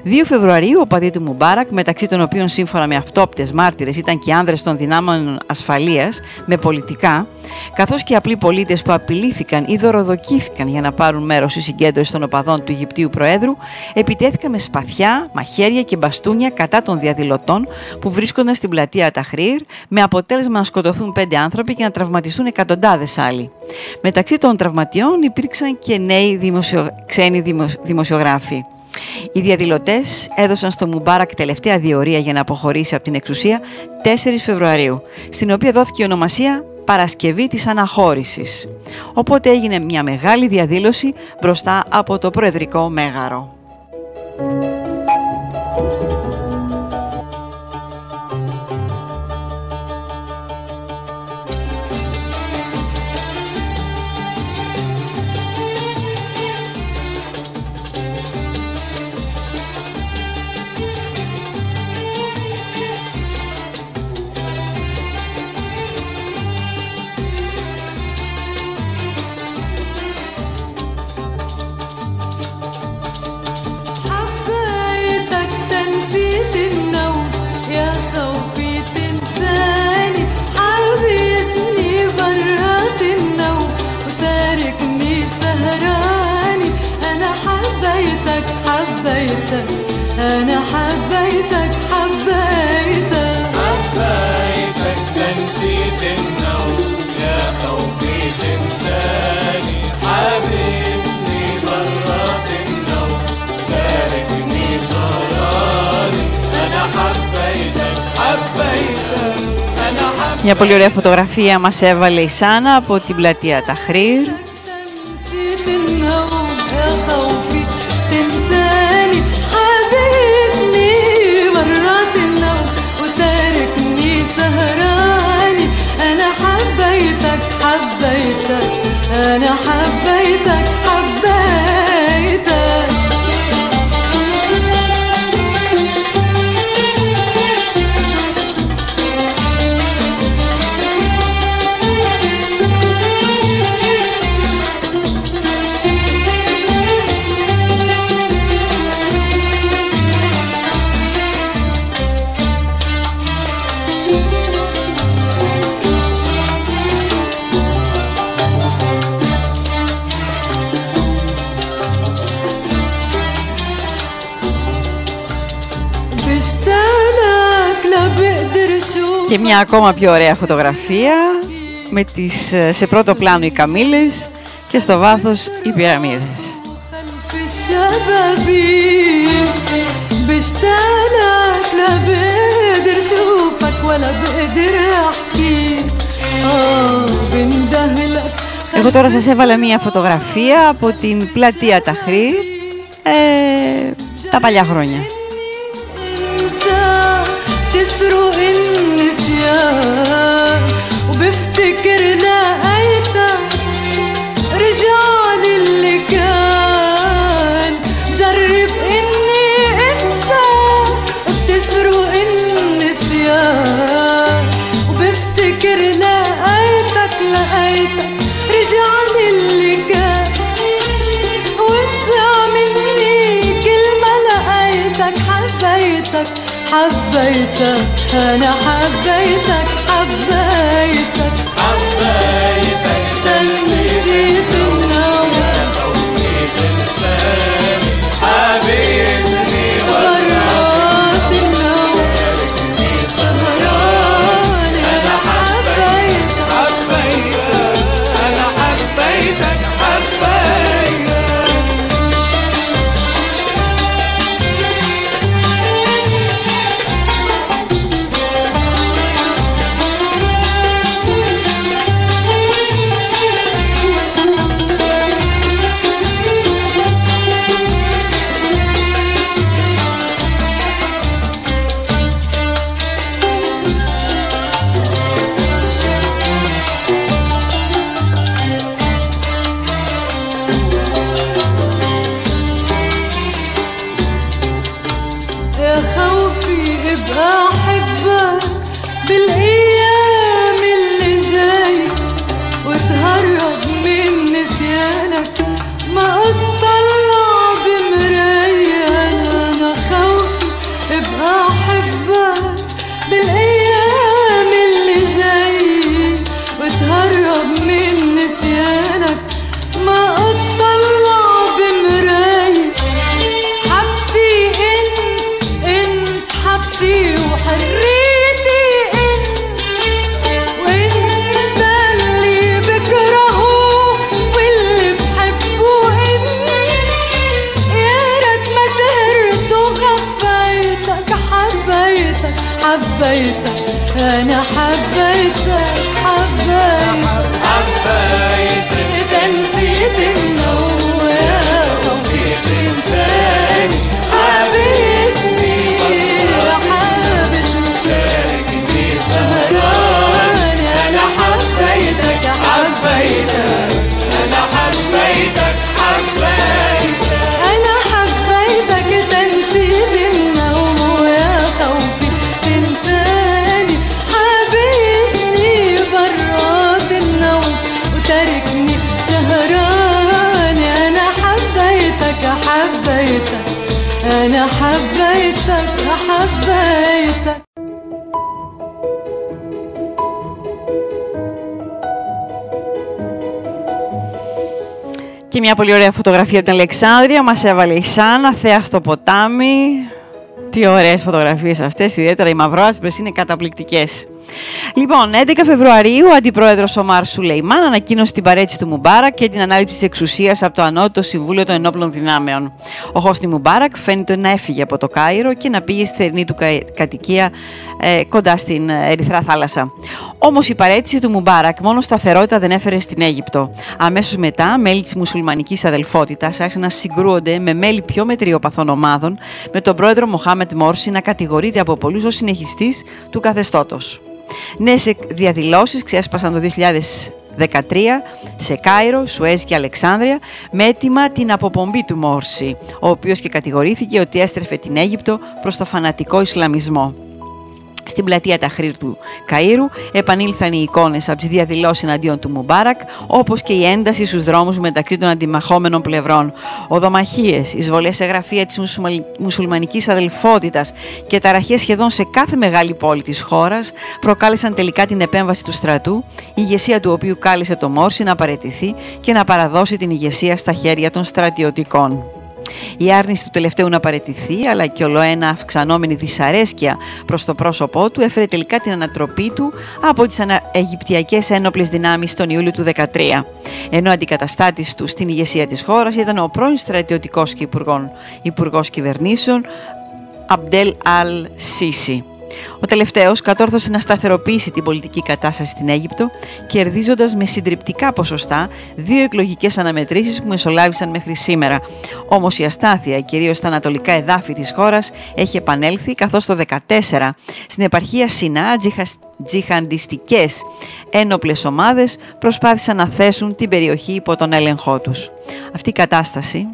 Speaker 2: 2 Φεβρουαρίου, ο παδί του Μουμπάρακ, μεταξύ των οποίων σύμφωνα με αυτόπτες μάρτυρες ήταν και άνδρες των δυνάμεων ασφαλείας με πολιτικά, καθώς και απλοί πολίτες που απειλήθηκαν ή δωροδοκήθηκαν για να πάρουν μέρος στη συγκέντρωση των οπαδών του Αιγυπτίου Προέδρου, επιτέθηκαν με σπαθιά, μαχαίρια και μπαστούνια κατά των διαδηλωτών που βρίσκονταν στην πλατεία Ταχρήρ, με αποτέλεσμα να σκοτωθούν πέντε άνθρωποι και να τραυματιστούν εκατοντάδες άλλοι. Μεταξύ των τραυματιών υπήρξαν και νέοι δημοσιο... ξένοι δημοσιογράφοι. Οι διαδηλωτές έδωσαν στο Μουμπάρακ τελευταία διορία για να αποχωρήσει από την εξουσία 4 Φεβρουαρίου, στην οποία δόθηκε η ονομασία Παρασκευή της Αναχώρησης. Οπότε έγινε μια μεγάλη διαδήλωση μπροστά από το Προεδρικό Μέγαρο.
Speaker 3: حبيتك أنا حبيتك حبيتك
Speaker 6: حبيتك تنسيت النوم يا خوفي تنساني حابسني برات النوم تاركني سهراني أنا حبيتك حبيتك أنا حبيتك
Speaker 2: Μια πολύ ωραία φωτογραφία μας έβαλε η Σάνα από την πλατεία Ταχρήρ.
Speaker 3: حبيتك أنا حبيتك حبيتك.
Speaker 2: και μια ακόμα πιο ωραία φωτογραφία με τις, ε, σε πρώτο πλάνο οι καμήλες και στο βάθος οι πυραμίδες. Εγώ τώρα σας έβαλα μία φωτογραφία από την πλατεία Ταχρή ε, τα παλιά χρόνια.
Speaker 3: وبفتكرنا وبفتكر رجعني اللي كان. حبيتك
Speaker 6: أنا حبيتك حبيتك.
Speaker 3: حبيتك تنسيت النوم يا طويل السلام
Speaker 2: حبيبي. Μια πολύ ωραία φωτογραφία από την Αλεξάνδρεια. Μας έβαλε η Σάνα, θέα στο ποτάμι. Τι ωραίες φωτογραφίες αυτές, ιδιαίτερα οι μαυρόασπρες είναι καταπληκτικές. Λοιπόν, 11 Φεβρουαρίου, ο αντιπρόεδρος Ομάρ Σουλεϊμάν ανακοίνωσε την παραίτηση του Μουμπάρακ και την ανάληψη της εξουσίας από το Ανώτατο Συμβούλιο των Ενόπλων Δυνάμεων. Ο Χόσνι Μουμπάρακ φαίνεται να έφυγε από το Κάιρο και να πήγε στη θερινή του κα- κατοικία ε, κοντά στην ε, Ερυθρά Θάλασσα. Όμως η παραίτηση του Μουμπάρακ μόνο σταθερότητα δεν έφερε στην Αίγυπτο. Αμέσως μετά, μέλη της μουσουλμανικής αδελφότητας άρχισαν να συγκρούονται με μέλη πιο μετριοπαθών ομάδων, με τον πρόεδρο Μοχάμετ Μόρση να κατηγορείται από πολλούς ως συνεχιστής του καθεστώτος. Νέε διαδηλώσεις ξέσπασαν το 2013 σε Κάιρο, Σουέζ και Αλεξάνδρεια με αίτημα την αποπομπή του Μόρση, ο οποίος και κατηγορήθηκε ότι έστρεφε την Αίγυπτο προς το φανατικό Ισλαμισμό. Στην πλατεία Ταχρήρ του Καΐρου επανήλθαν οι εικόνες από τις διαδηλώσεις εναντίον του Μουμπάρακ, όπως και η ένταση στους δρόμους μεταξύ των αντιμαχόμενων πλευρών. Οδομαχίες, εισβολές σε γραφεία της μουσουλμα- μουσουλμανικής αδελφότητας και ταραχές σχεδόν σε κάθε μεγάλη πόλη της χώρας προκάλεσαν τελικά την επέμβαση του στρατού, η ηγεσία του οποίου κάλεσε το Μόρση να παραιτηθεί και να παραδώσει την ηγεσία στα χέρια των στρατιωτικών. Η άρνηση του τελευταίου να παραιτηθεί, αλλά και ολοένα αυξανόμενη δυσαρέσκεια προς το πρόσωπό του, έφερε τελικά την ανατροπή του από τις ανα- Αιγυπτιακές ένοπλες δυνάμεις τον Ιούλιο του 2013. Ενώ αντικαταστάτης του στην ηγεσία της χώρας ήταν ο πρώην στρατιωτικός και υπουργών, υπουργός κυβερνήσεων, Αμπτέλ Αλ Σίση. Ο τελευταίος κατόρθωσε να σταθεροποιήσει την πολιτική κατάσταση στην Αίγυπτο, κερδίζοντας με συντριπτικά ποσοστά δύο εκλογικές αναμετρήσεις που μεσολάβησαν μέχρι σήμερα. Όμως η αστάθεια, κυρίως στα ανατολικά εδάφη της χώρας, έχει επανέλθει, καθώς το 2014 στην επαρχία Σινά τζιχας- τζιχαντιστικές ένοπλες ομάδες προσπάθησαν να θέσουν την περιοχή υπό τον έλεγχό τους. Αυτή η κατάσταση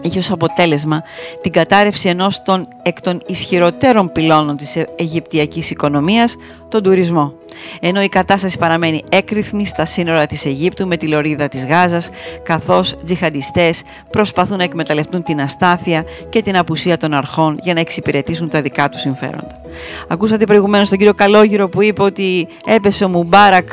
Speaker 2: είχε ως αποτέλεσμα την κατάρρευση ενός των εκ των ισχυροτέρων πυλώνων της ε- Αιγυπτιακής οικονομίας, τον τουρισμό. Ενώ η κατάσταση παραμένει έκρηθμη στα σύνορα της Αιγύπτου με τη λωρίδα της Γάζας, καθώς τζιχαντιστές προσπαθούν να εκμεταλλευτούν την αστάθεια και την απουσία των αρχών για να εξυπηρετήσουν τα δικά τους συμφέροντα. Ακούσατε προηγουμένως τον κύριο Καλόγυρο που είπε ότι έπεσε ο Μουμπάρακ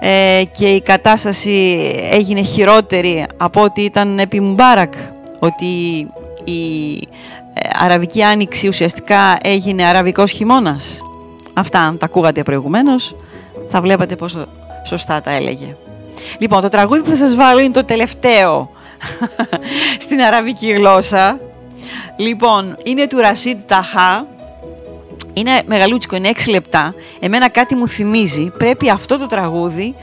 Speaker 2: ε, και η κατάσταση έγινε χειρότερη από ό,τι ήταν επί Μουμπάρακ ότι η ε, Αραβική Άνοιξη ουσιαστικά έγινε Αραβικός χειμώνας. Αυτά αν τα ακούγατε προηγουμένως θα βλέπατε πόσο σωστά τα έλεγε. Λοιπόν, το τραγούδι που θα σας βάλω είναι το τελευταίο στην αραβική γλώσσα. Λοιπόν, είναι του Ρασίδ Ταχά είναι μεγαλούτσικο, είναι 6 λεπτά. Εμένα κάτι μου θυμίζει. Πρέπει αυτό το τραγούδι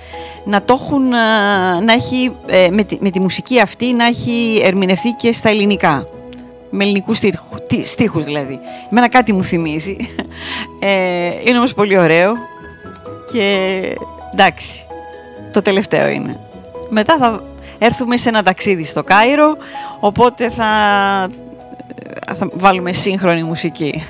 Speaker 2: να το έχουν, α, να έχει, ε, με, τη, με τη μουσική αυτή να έχει ερμηνευτεί και στα ελληνικά. Με ελληνικούς στίχου- τι- στίχους δηλαδή. Εμένα κάτι μου θυμίζει. Ε, είναι όμως πολύ ωραίο και εντάξει, το τελευταίο είναι. Μετά θα έρθουμε σε ένα ταξίδι στο Κάιρο, οπότε θα, θα βάλουμε σύγχρονη μουσική.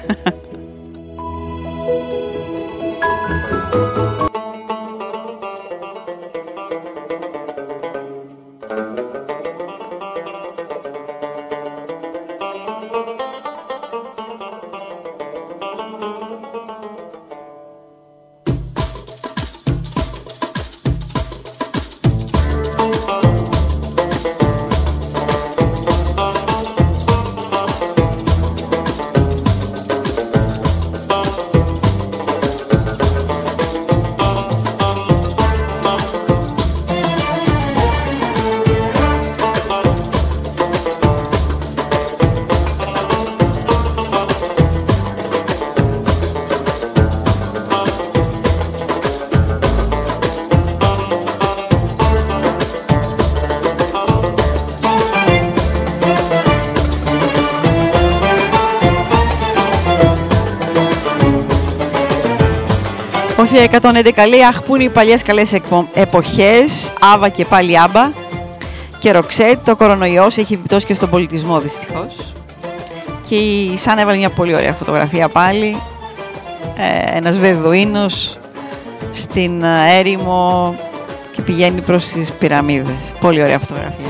Speaker 2: 111 λέει Αχ που είναι οι παλιές καλές εκπο... εποχές Άβα και πάλι Άμπα Και Ροξέτ Το κορονοϊός έχει επιπτώσει και στον πολιτισμό δυστυχώς Και η Σαν έβαλε μια πολύ ωραία φωτογραφία πάλι ε, Ένας βεδουίνος Στην ε, έρημο Και πηγαίνει προς τις πυραμίδες Πολύ ωραία φωτογραφία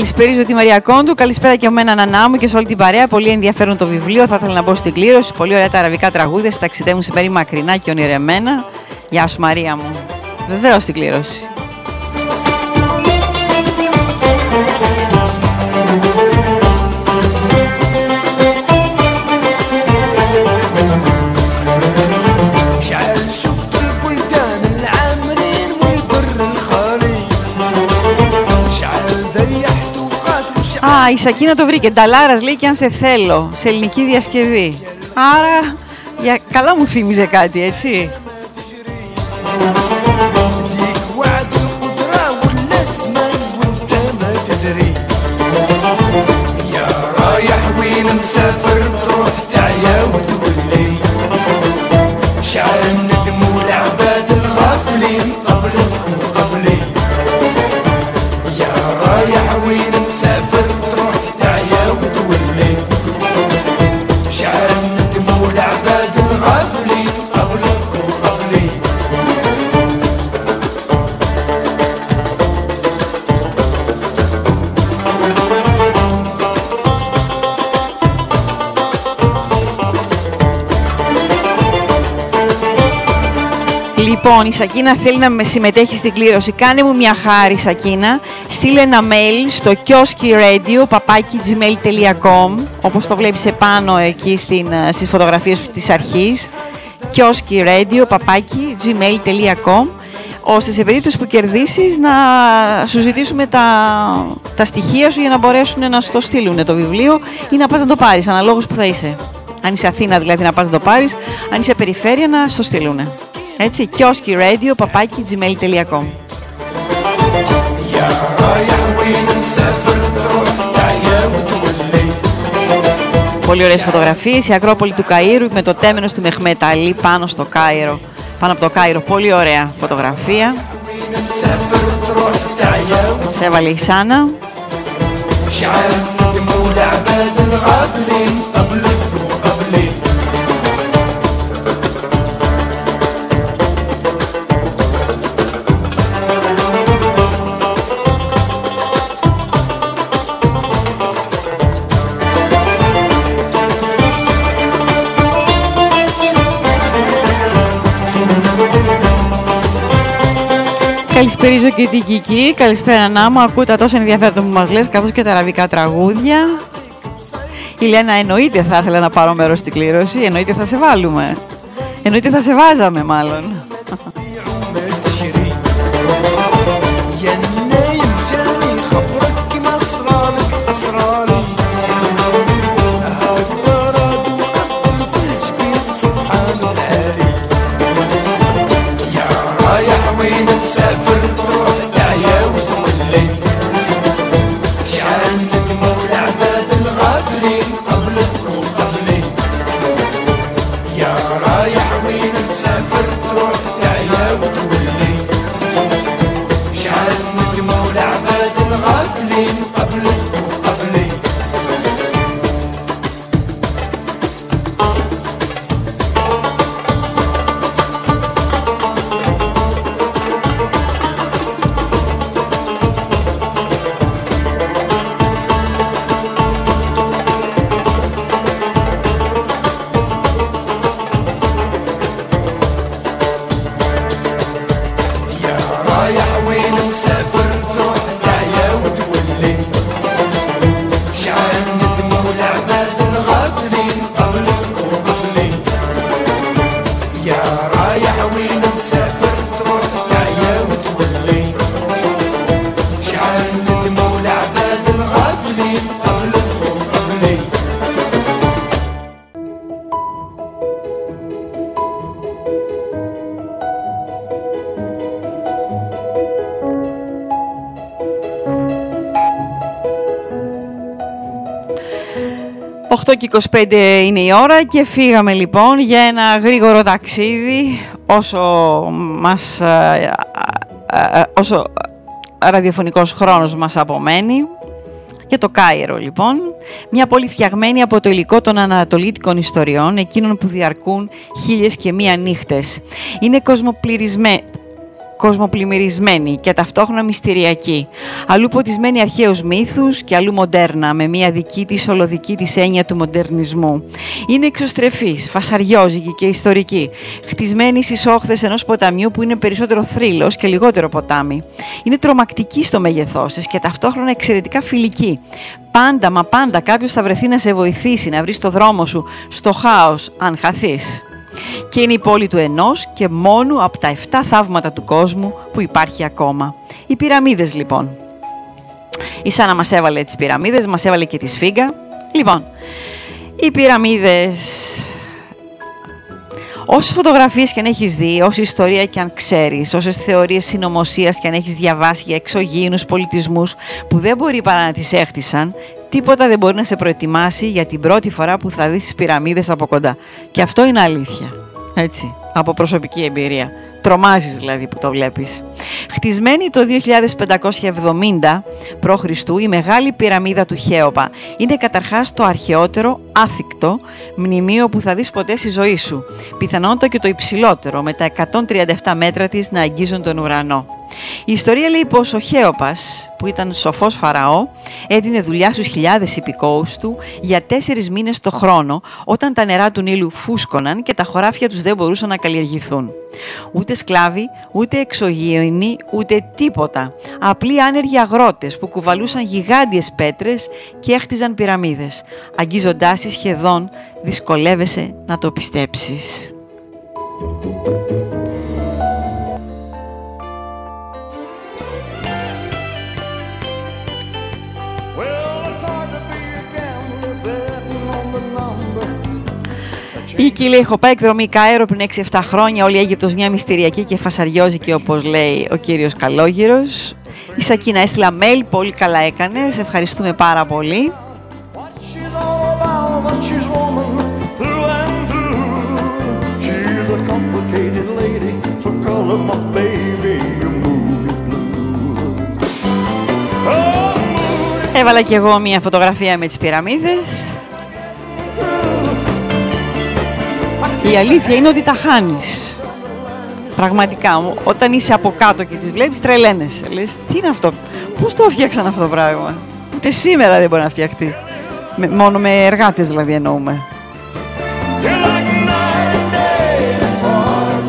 Speaker 2: Καλησπέριζω τη Μαρία Κόντου. Καλησπέρα και από μένα Νανά μου και σε όλη την παρέα. Πολύ ενδιαφέρον το βιβλίο. Θα ήθελα να μπω στην κλήρωση. Πολύ ωραία τα αραβικά τραγούδια. Ταξιδεύουν σε μέρη μακρινά και ονειρεμένα. Γεια σου Μαρία μου. Βεβαίως στην κλήρωση. Η Σακίνα το βρήκε. Νταλάρας λέει και αν σε θέλω. Σε ελληνική διασκευή. Άρα, για... καλά μου θύμιζε κάτι, έτσι. Λοιπόν, η Σακίνα θέλει να με συμμετέχει στην κλήρωση. Κάνε μου μια χάρη, Σακίνα. Στείλε ένα mail στο kioski radio gmail.com όπως το βλέπεις επάνω εκεί στην, ε, στις φωτογραφίες της αρχής kioski radio gmail.com ώστε σε περίπτωση που κερδίσεις να σου ζητήσουμε τα, τα στοιχεία σου για να μπορέσουν να σου το στείλουν το βιβλίο ή να πας να το πάρεις αναλόγως που θα είσαι. Αν είσαι Αθήνα δηλαδή να πας να το πάρεις, αν είσαι περιφέρεια να στο στείλουν. Έτσι, κιόσκι radio,
Speaker 7: παπάκι gmail.com
Speaker 2: Πολύ ωραίες φωτογραφίες, η Ακρόπολη του Καΐρου με το τέμενος του Μεχμεταλή πάνω στο Κάιρο, πάνω από το Κάιρο, πολύ ωραία φωτογραφία. Σε έβαλε η Σάνα. Καλησπέριζω και την Κική. Καλησπέρα να μου. Ακούω τα τόσο ενδιαφέροντα που μας λες, καθώς και τα αραβικά τραγούδια. Η Λένα εννοείται θα ήθελα να πάρω μέρος στην κλήρωση. Εννοείται θα σε βάλουμε. Εννοείται θα σε βάζαμε μάλλον. 8 και 25 είναι η ώρα και φύγαμε λοιπόν για ένα γρήγορο ταξίδι όσο μας ε, ε, ε, όσο ραδιοφωνικός χρόνος μας απομένει για το Κάιρο λοιπόν, μια πόλη φτιαγμένη από το υλικό των ανατολίτικων ιστοριών, εκείνων που διαρκούν χίλιες και μία νύχτες. Είναι κοσμοπληρισμένη, κοσμοπλημμυρισμένη και ταυτόχρονα μυστηριακή. Αλλού ποτισμένη αρχαίους μύθους και αλλού μοντέρνα, με μια δική της ολοδική της έννοια του μοντερνισμού. Είναι εξωστρεφής, φασαριόζικη και ιστορική, χτισμένη στις όχθες ενός ποταμιού που είναι περισσότερο θρύλος και λιγότερο ποτάμι. Είναι τρομακτική στο μέγεθός της και ταυτόχρονα εξαιρετικά φιλική. Πάντα, μα πάντα κάποιος θα βρεθεί να σε βοηθήσει να βρεις το δρόμο σου στο χάος, αν χαθείς και είναι η πόλη του ενός και μόνο από τα 7 θαύματα του κόσμου που υπάρχει ακόμα. Οι πυραμίδες λοιπόν. Η Σάνα μας έβαλε τις πυραμίδες, μας έβαλε και τη σφίγγα. Λοιπόν, οι πυραμίδες... Όσες φωτογραφίες και αν έχεις δει, όση ιστορία και αν ξέρεις, όσες θεωρίες συνωμοσίας και αν έχεις διαβάσει για εξωγήινους πολιτισμούς που δεν μπορεί παρά να τις έχτισαν, τίποτα δεν μπορεί να σε προετοιμάσει για την πρώτη φορά που θα δεις τις πυραμίδες από κοντά. Και αυτό είναι αλήθεια. Έτσι, από προσωπική εμπειρία. Τρομάζεις δηλαδή που το βλέπεις. Χτισμένη το 2570 π.Χ. η Μεγάλη Πυραμίδα του Χέοπα είναι καταρχάς το αρχαιότερο άθικτο μνημείο που θα δεις ποτέ στη ζωή σου. Πιθανότατα και το υψηλότερο με τα 137 μέτρα της να αγγίζουν τον ουρανό. Η ιστορία λέει πως ο Χέοπας, που ήταν σοφός φαραώ, έδινε δουλειά στους χιλιάδες υπηκόους του για τέσσερις μήνες το χρόνο, όταν τα νερά του Νείλου φούσκωναν και τα χωράφια τους δεν μπορούσαν να καλλιεργηθούν. Ούτε σκλάβοι, ούτε εξωγήινοι, ούτε τίποτα. Απλοί άνεργοι αγρότες που κουβαλούσαν γιγάντιες πέτρες και έχτιζαν πυραμίδες. Αγγίζοντάς τις σχεδόν δυσκολεύεσαι να το πιστέψεις. Η Κίλη έχω πάει εκδρομή Κάιρο πριν 6-7 χρόνια. Όλη η Αίγυπτος μια μυστηριακή και φασαριόζικη όπως λέει ο κύριος Καλόγυρος. Η Σακίνα έστειλα mail, πολύ καλά έκανε. Σε ευχαριστούμε πάρα πολύ. Έβαλα κι εγώ μια φωτογραφία με τις πυραμίδες. Η αλήθεια είναι ότι τα χάνεις. Πραγματικά, όταν είσαι από κάτω και τις βλέπεις, τρελαίνεσαι. Λες, τι είναι αυτό, πώς το φτιάξαν αυτό το πράγμα; Ούτε σήμερα δεν μπορεί να φτιαχτεί. Με, μόνο με εργάτες δηλαδή εννοούμε.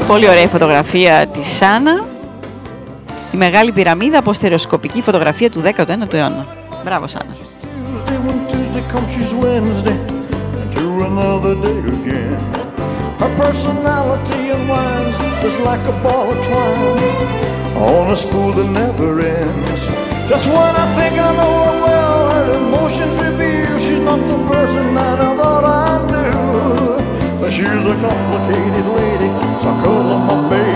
Speaker 2: Πολύ ωραία φωτογραφία της Σάνα. Η μεγάλη πυραμίδα από στερεοσκοπική φωτογραφία του 19ου αιώνα. Μπράβο Σάνα. Personality unwinds just like a ball of twine on a spool that never ends. Just when I think I know her well, her emotions reveal she's not the person that I thought I knew. But she's a complicated lady, so I call her my baby,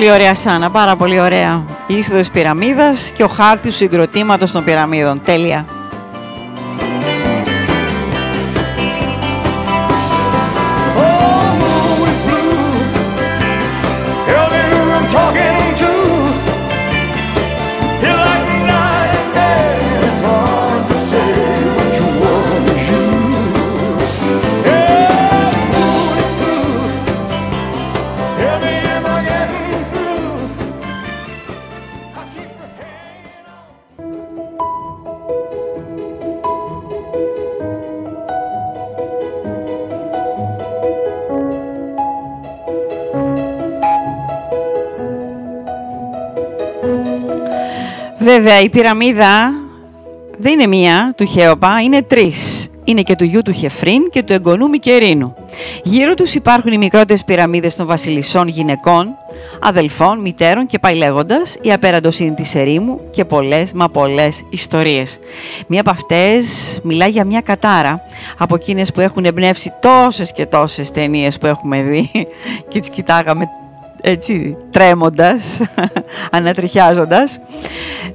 Speaker 2: Πολύ ωραία Σάνα, πάρα πολύ ωραία. Η είσοδος της πυραμίδας και ο χάρτης του συγκροτήματος των πυραμίδων. Τέλεια. Βέβαια, η πυραμίδα δεν είναι μία του Χέοπα, είναι τρεις. Είναι και του γιου του Χεφρίν και του εγγονού Μικερίνου. Γύρω τους υπάρχουν οι μικρότερες πυραμίδες των βασιλισσών γυναικών, αδελφών, μητέρων και πάει λέγοντας, η απέραντοσύνη της ερήμου και πολλές μα πολλές ιστορίες. Μία από αυτές μιλάει για μια κατάρα από εκείνες που έχουν εμπνεύσει τόσες και τόσες ταινίες που έχουμε δει και τις κοιτάγαμε έτσι τρέμοντας, ανατριχιάζοντας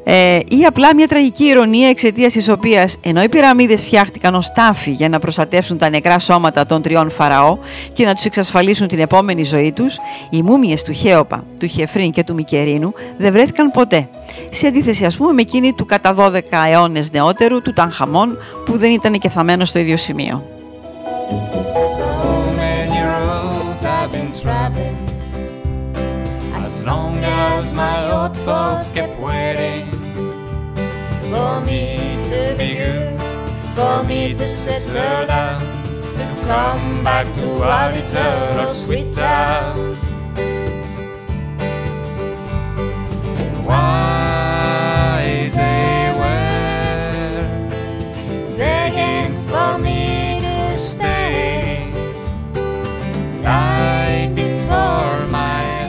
Speaker 2: ε, ή απλά μια τραγική ηρωνία εξαιτίας της οποίας ενώ οι πυραμίδες φτιάχτηκαν ως τάφη για να προστατεύσουν τα νεκρά σώματα των τριών φαραώ και να τους εξασφαλίσουν την επόμενη ζωή τους, οι μούμιες του Χέοπα, του Χεφρίν και του Μικερίνου δεν βρέθηκαν ποτέ. Σε αντίθεση ας πούμε με εκείνη του κατά 12 αιώνες νεότερου του Τανχαμών που δεν ήταν και θαμένος στο ίδιο σημείο.
Speaker 6: So many roads I've been traveling. As long as my old folks kept waiting for me to be good, for me to settle down, to come back to our little sweet town. And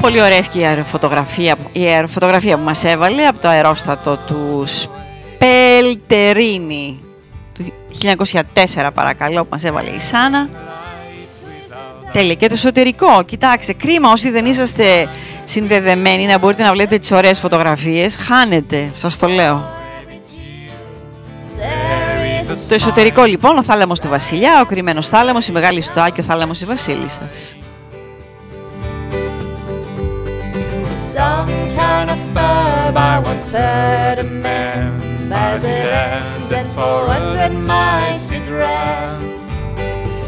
Speaker 2: Πολύ ωραία και η αεροφωτογραφία, η αεροφωτογραφία που μας έβαλε από το αερόστατο του Σπελτερίνη του 1904 παρακαλώ που μας έβαλε η Σάνα. Τέλεια. Και το εσωτερικό, κοιτάξτε, κρίμα όσοι δεν είσαστε συνδεδεμένοι να μπορείτε να βλέπετε τις ωραίες φωτογραφίες. Χάνετε, σας το λέω.
Speaker 6: there is a
Speaker 2: Το εσωτερικό λοιπόν, ο θάλαμος του βασιλιά, ο κρυμμένος θάλαμος, η μεγάλη στοά και ο θάλαμος της βασίλισσας.
Speaker 6: Some kind of verb I once heard a man As it ends at 400 miles it ran.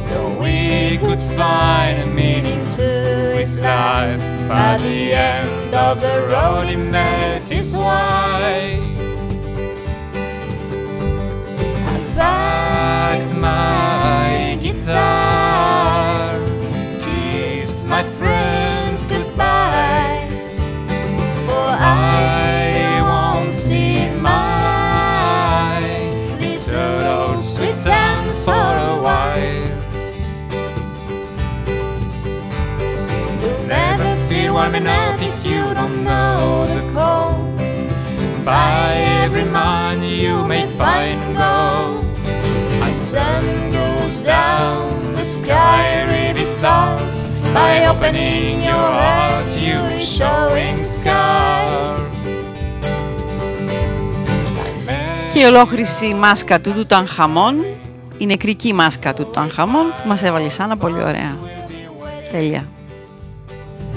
Speaker 6: So we could find a meaning to his life By the end of the road he met his wife you may find gold. A sun goes down, the sky really starts. By opening your heart, you showing scars.
Speaker 2: Και η ολόχρηση μάσκα του Τουτανχαμών, η νεκρική μάσκα του Τουτανχαμών που μας έβαλε σαν πολύ ωραία. Τέλεια.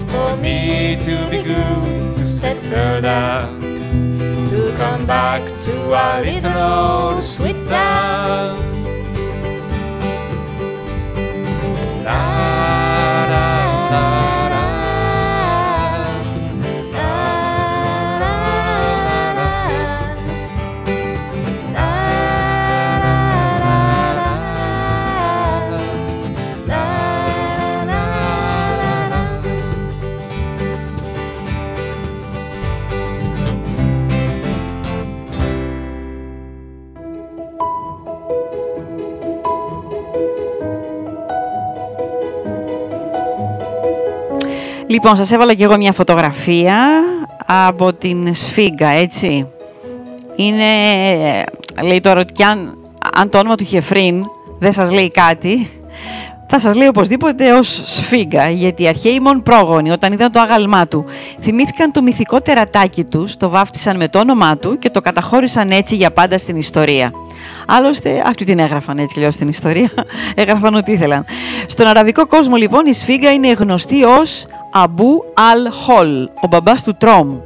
Speaker 6: For me to be good, to settle down, come back to our little old sweet town.
Speaker 2: Λοιπόν, σας έβαλα και εγώ μια φωτογραφία από την Σφίγγα, έτσι. Είναι, λέει τώρα ότι κι αν, αν το όνομα του Χεφρίν δεν σας λέει κάτι, θα σας λέει οπωσδήποτε ως Σφίγγα, γιατί οι αρχαίοι μον πρόγονοι όταν είδαν το άγαλμά του, θυμήθηκαν το μυθικό τερατάκι τους, το βάφτισαν με το όνομά του και το καταχώρησαν έτσι για πάντα στην ιστορία. Άλλωστε, αυτή την έγραφαν έτσι λέω στην ιστορία. έγραφαν ό,τι ήθελαν. Στον αραβικό κόσμο, λοιπόν, η Σφίγγα είναι γνωστή ως Αμπού Αλ Χολ, ο μπαμπάς του τρόμου.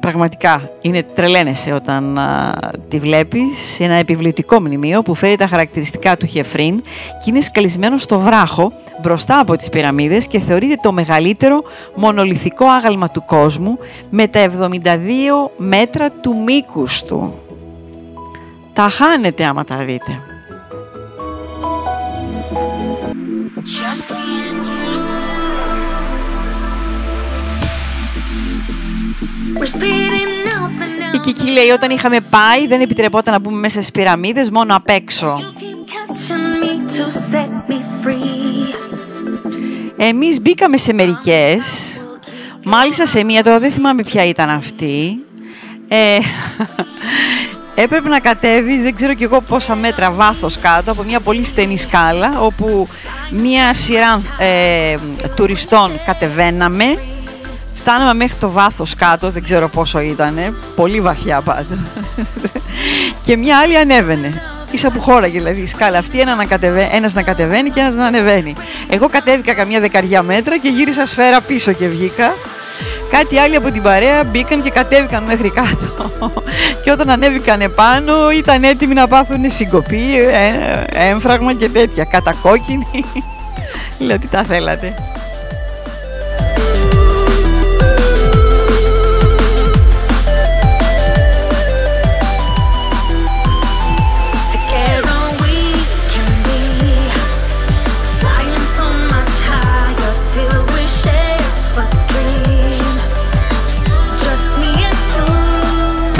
Speaker 2: Πραγματικά, είναι τρελαίνεσαι όταν α, τη βλέπεις. Ένα επιβλητικό μνημείο που φέρει τα χαρακτηριστικά του Χεφρίν και είναι σκαλισμένο στο βράχο μπροστά από τις πυραμίδες και θεωρείται το μεγαλύτερο μονολιθικό άγαλμα του κόσμου με τα 72 μέτρα του μήκους του. Τα χάνετε άμα τα δείτε. Η και εκεί λέει όταν είχαμε πάει δεν επιτρεπόταν να μπούμε μέσα στις πυραμίδες, μόνο απ' έξω. Εμείς μπήκαμε σε μερικές, μάλιστα σε μία, τώρα δεν θυμάμαι ποια ήταν αυτή. Ε, έπρεπε να κατέβεις, δεν ξέρω κι εγώ πόσα μέτρα βάθος κάτω, από μια πολύ στενή σκάλα, όπου μια σειρά ε, τουριστών κατεβαίναμε, φτάναμε μέχρι το βάθος κάτω, δεν ξέρω πόσο ήταν, πολύ βαθιά πάντα, και μια άλλη ανέβαινε. Ίσα που χώραγε δηλαδή η σκάλα αυτή, ένα να κατεβαίνει, ένας να κατεβαίνει και ένας να ανεβαίνει. Εγώ κατέβηκα καμιά δεκαριά μέτρα και γύρισα σφαίρα πίσω και βγήκα. Κάτι άλλοι από την παρέα μπήκαν και κατέβηκαν μέχρι κάτω. και όταν ανέβηκαν επάνω ήταν έτοιμοι να πάθουν συγκοπή, ε, έμφραγμα και τέτοια. Κατακόκκινοι. Λέω τι τα θέλατε.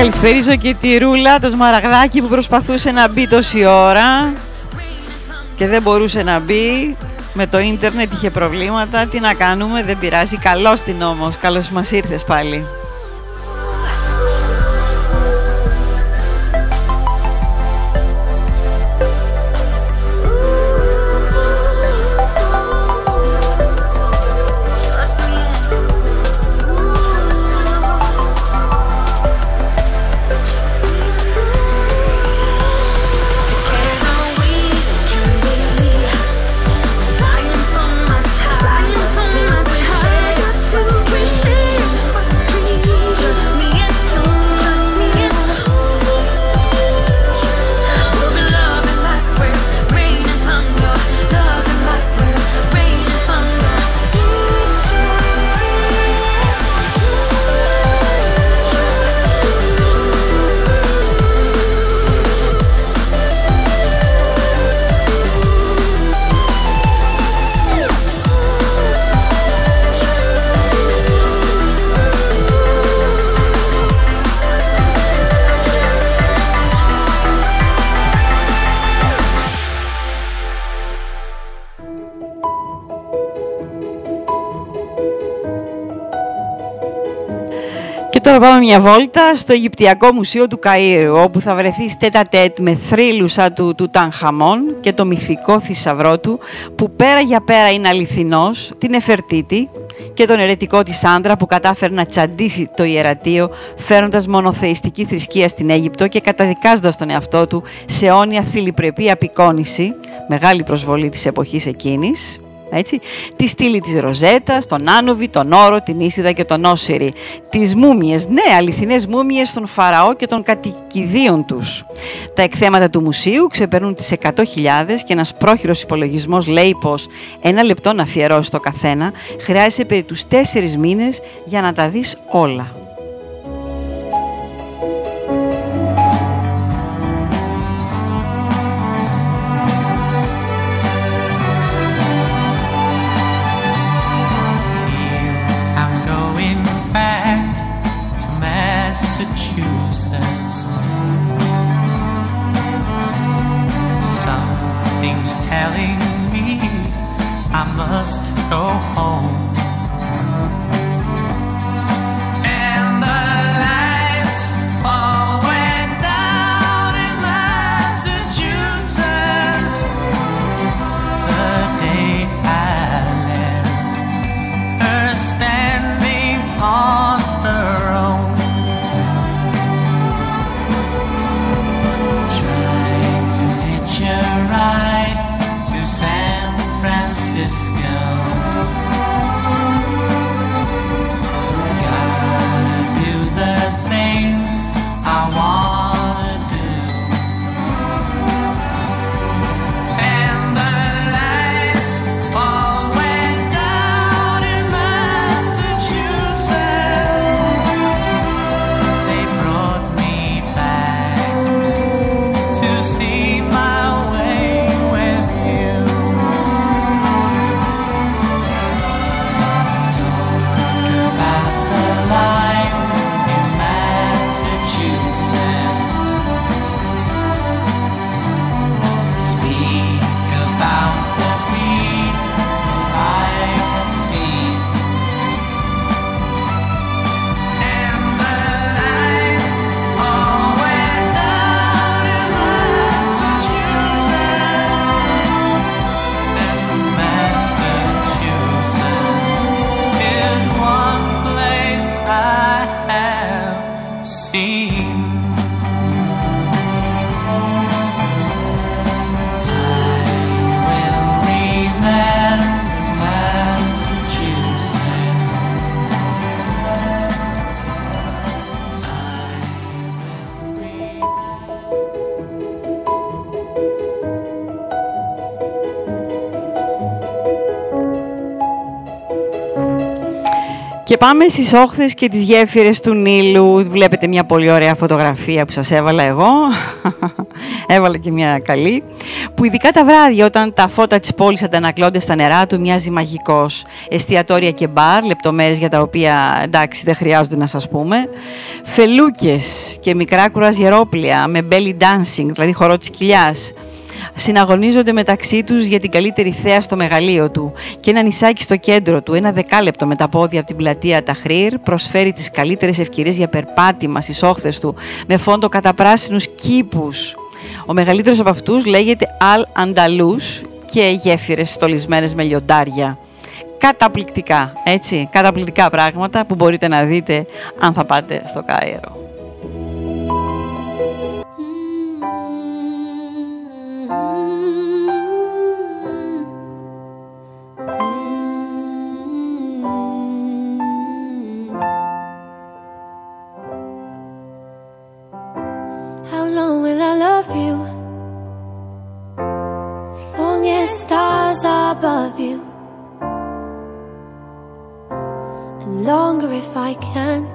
Speaker 2: Καλησπέριζω και τη Ρούλα, το σμαραγδάκι που προσπαθούσε να μπει τόση ώρα και δεν μπορούσε να μπει. Με το ίντερνετ είχε προβλήματα. Τι να κάνουμε, δεν πειράζει. Καλώς την όμως. Καλώς μας ήρθες πάλι. Πάμε μια βόλτα στο Αιγυπτιακό Μουσείο του Καΐρου, όπου θα βρεθεί τέτα τέτ με θρύλους σαν του, του Τανχαμών και το μυθικό θησαυρό του, που πέρα για πέρα είναι αληθινός, την Εφερτίτη και τον ερετικό της άντρα που κατάφερε να τσαντήσει το ιερατείο, φέροντας μονοθεϊστική θρησκεία στην Αίγυπτο και καταδικάζοντας τον εαυτό του σε αιώνια θηλυπρεπή απεικόνηση, μεγάλη προσβολή της εποχής εκείνης, έτσι, τη στήλη της Ροζέτας, τον Άνοβη, τον Όρο, την Ίσιδα και τον Όσυρη. Τις μούμιες, ναι, αληθινές μούμιες των Φαραώ και των κατοικιδίων τους. Τα εκθέματα του μουσείου ξεπερνούν τις 100.000 και ένας πρόχειρος υπολογισμός λέει πως ένα λεπτό να αφιερώσει το καθένα χρειάζεται περί τους τέσσερις μήνες για να τα δεις όλα.
Speaker 8: telling me I must go home.
Speaker 2: Και πάμε στις όχθες και τις γέφυρες του Νείλου. Βλέπετε μια πολύ ωραία φωτογραφία που σας έβαλα εγώ. έβαλα και μια καλή. Που ειδικά τα βράδια όταν τα φώτα της πόλης αντανακλώνται στα νερά του μοιάζει μαγικός. Εστιατόρια και μπαρ, λεπτομέρειες για τα οποία εντάξει δεν χρειάζονται να σας πούμε. Φελούκες και μικρά κουραζιερόπλια με belly dancing, δηλαδή χορό της κοιλιάς συναγωνίζονται μεταξύ τους για την καλύτερη θέα στο μεγαλείο του και ένα νησάκι στο κέντρο του, ένα δεκάλεπτο με τα πόδια από την πλατεία Ταχρήρ, προσφέρει τις καλύτερες ευκαιρίες για περπάτημα στις όχθες του με φόντο κατά πράσινους κήπους. Ο μεγαλύτερος από αυτούς λέγεται Αλ Ανταλούς και γέφυρες στολισμένες με λιοντάρια. Καταπληκτικά, έτσι, καταπληκτικά πράγματα που μπορείτε να δείτε αν θα πάτε στο Κάιρο.
Speaker 9: I can.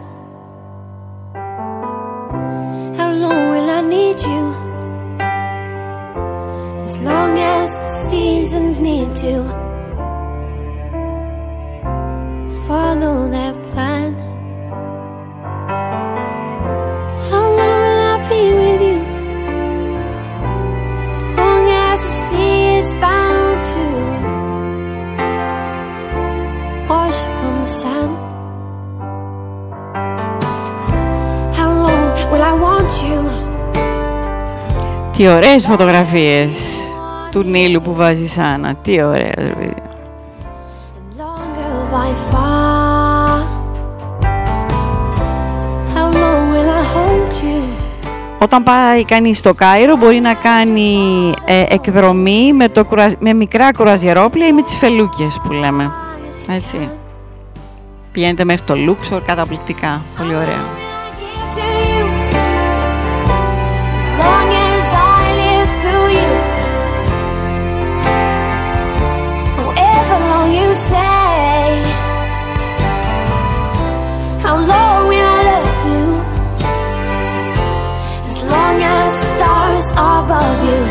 Speaker 2: Τι ωραίες φωτογραφίες του Νείλου που βάζει Σάνα. Τι ωραία, ρε παιδί.
Speaker 9: Longer by far. How long will I hold you?
Speaker 2: Όταν πάει κανείς στο Κάιρο μπορεί να κάνει ε, εκδρομή με, το, κουραζ- με μικρά κουραζιερόπλια ή με τις φελούκες που λέμε. Έτσι. Πηγαίνετε μέχρι το Λούξορ, καταπληκτικά. Πολύ ωραία.
Speaker 9: love you.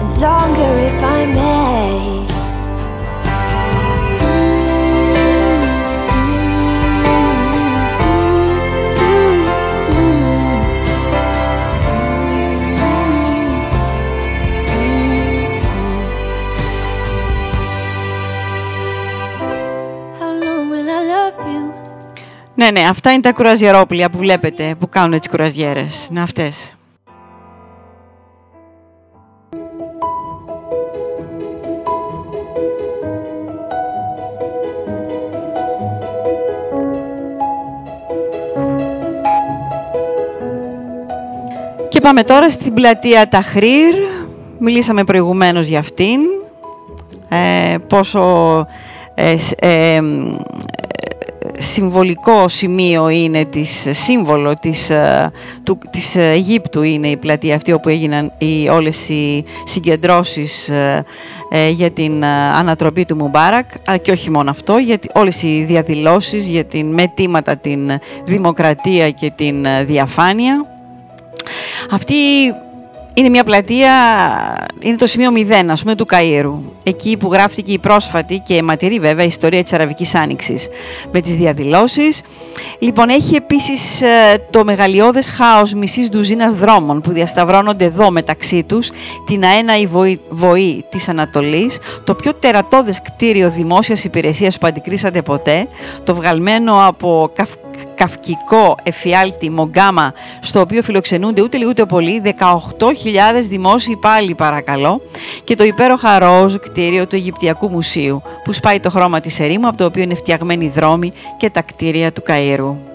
Speaker 9: And longer if I'm
Speaker 2: Ναι, ναι, αυτά είναι τα κουραζιερόπλια που βλέπετε, που κάνουν τις κουραζιέρες. Είναι αυτές. Και πάμε τώρα στην πλατεία Ταχρήρ. Μιλήσαμε προηγουμένως για αυτήν. Ε, πόσο ε, σ- ε, μ, συμβολικό σημείο είναι της, σύμβολο της, ε, του, της Αιγύπτου είναι η πλατεία αυτή όπου έγιναν οι, όλες οι συγκεντρώσεις ε, ε, για την ε, ανατροπή του Μουμπάρακ αλλά και όχι μόνο αυτό, γιατί όλες οι διαδηλώσεις για την μετήματα την δημοκρατία και την ε, διαφάνεια. Αυτή είναι μια πλατεία, είναι το σημείο 0 ας πούμε του Καΐρου. Εκεί που γράφτηκε η πρόσφατη και αιματηρή βέβαια ιστορία της Αραβικής Άνοιξης με τις διαδηλώσεις. Λοιπόν, έχει επίσης ε, το μεγαλειώδες χάος μισής ντουζίνας δρόμων που διασταυρώνονται εδώ μεταξύ τους την αέναη βοή, βοή της Ανατολής, το πιο τερατώδες κτίριο δημόσιας υπηρεσίας που αντικρίσατε ποτέ, το βγαλμένο από καυ, καυκικό εφιάλτη Μογκάμα, στο οποίο φιλοξενούνται ούτε λίγο ούτε πολύ 18.000 δημόσιοι πάλι παρακαλώ και το υπέροχα ροζ κτίριο του Αιγυπτιακού Μουσείου που σπάει το χρώμα της ερήμου από το οποίο είναι φτιαγμένοι οι δρόμοι και τα κτίρια του Καΐρου.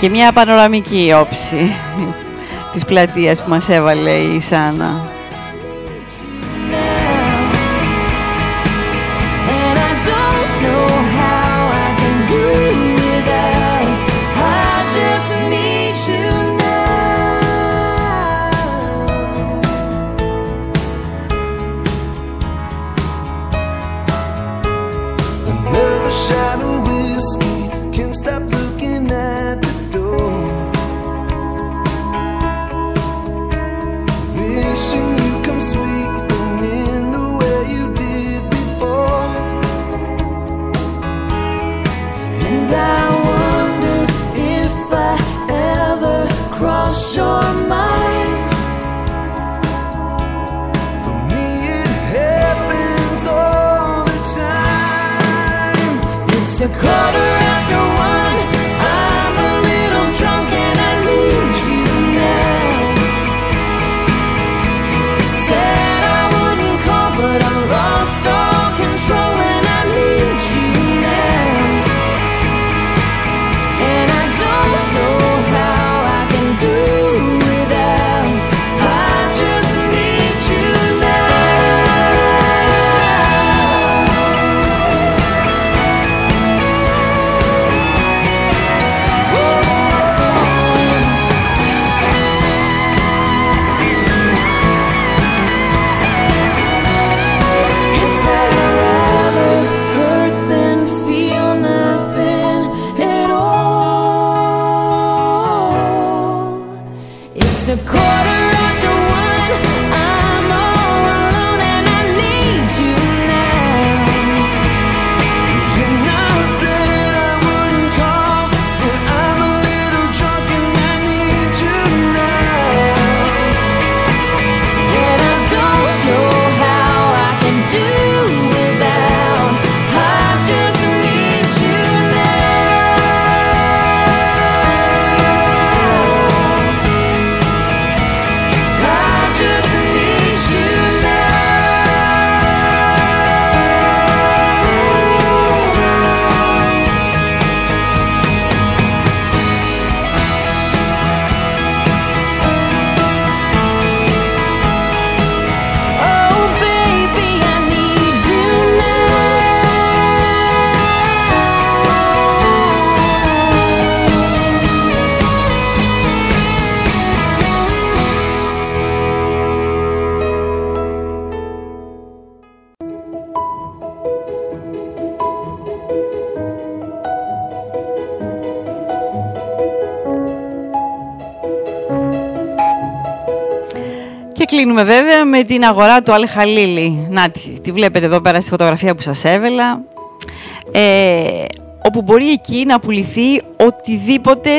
Speaker 2: Και μια πανοραμική όψη της πλατείας που μας έβαλε η Σάνα. Και κλείνουμε βέβαια με την αγορά του Αλ Χαλίλη. Να τη, τη βλέπετε εδώ πέρα στη φωτογραφία που σας έβελα. Ε, όπου μπορεί εκεί να πουληθεί οτιδήποτε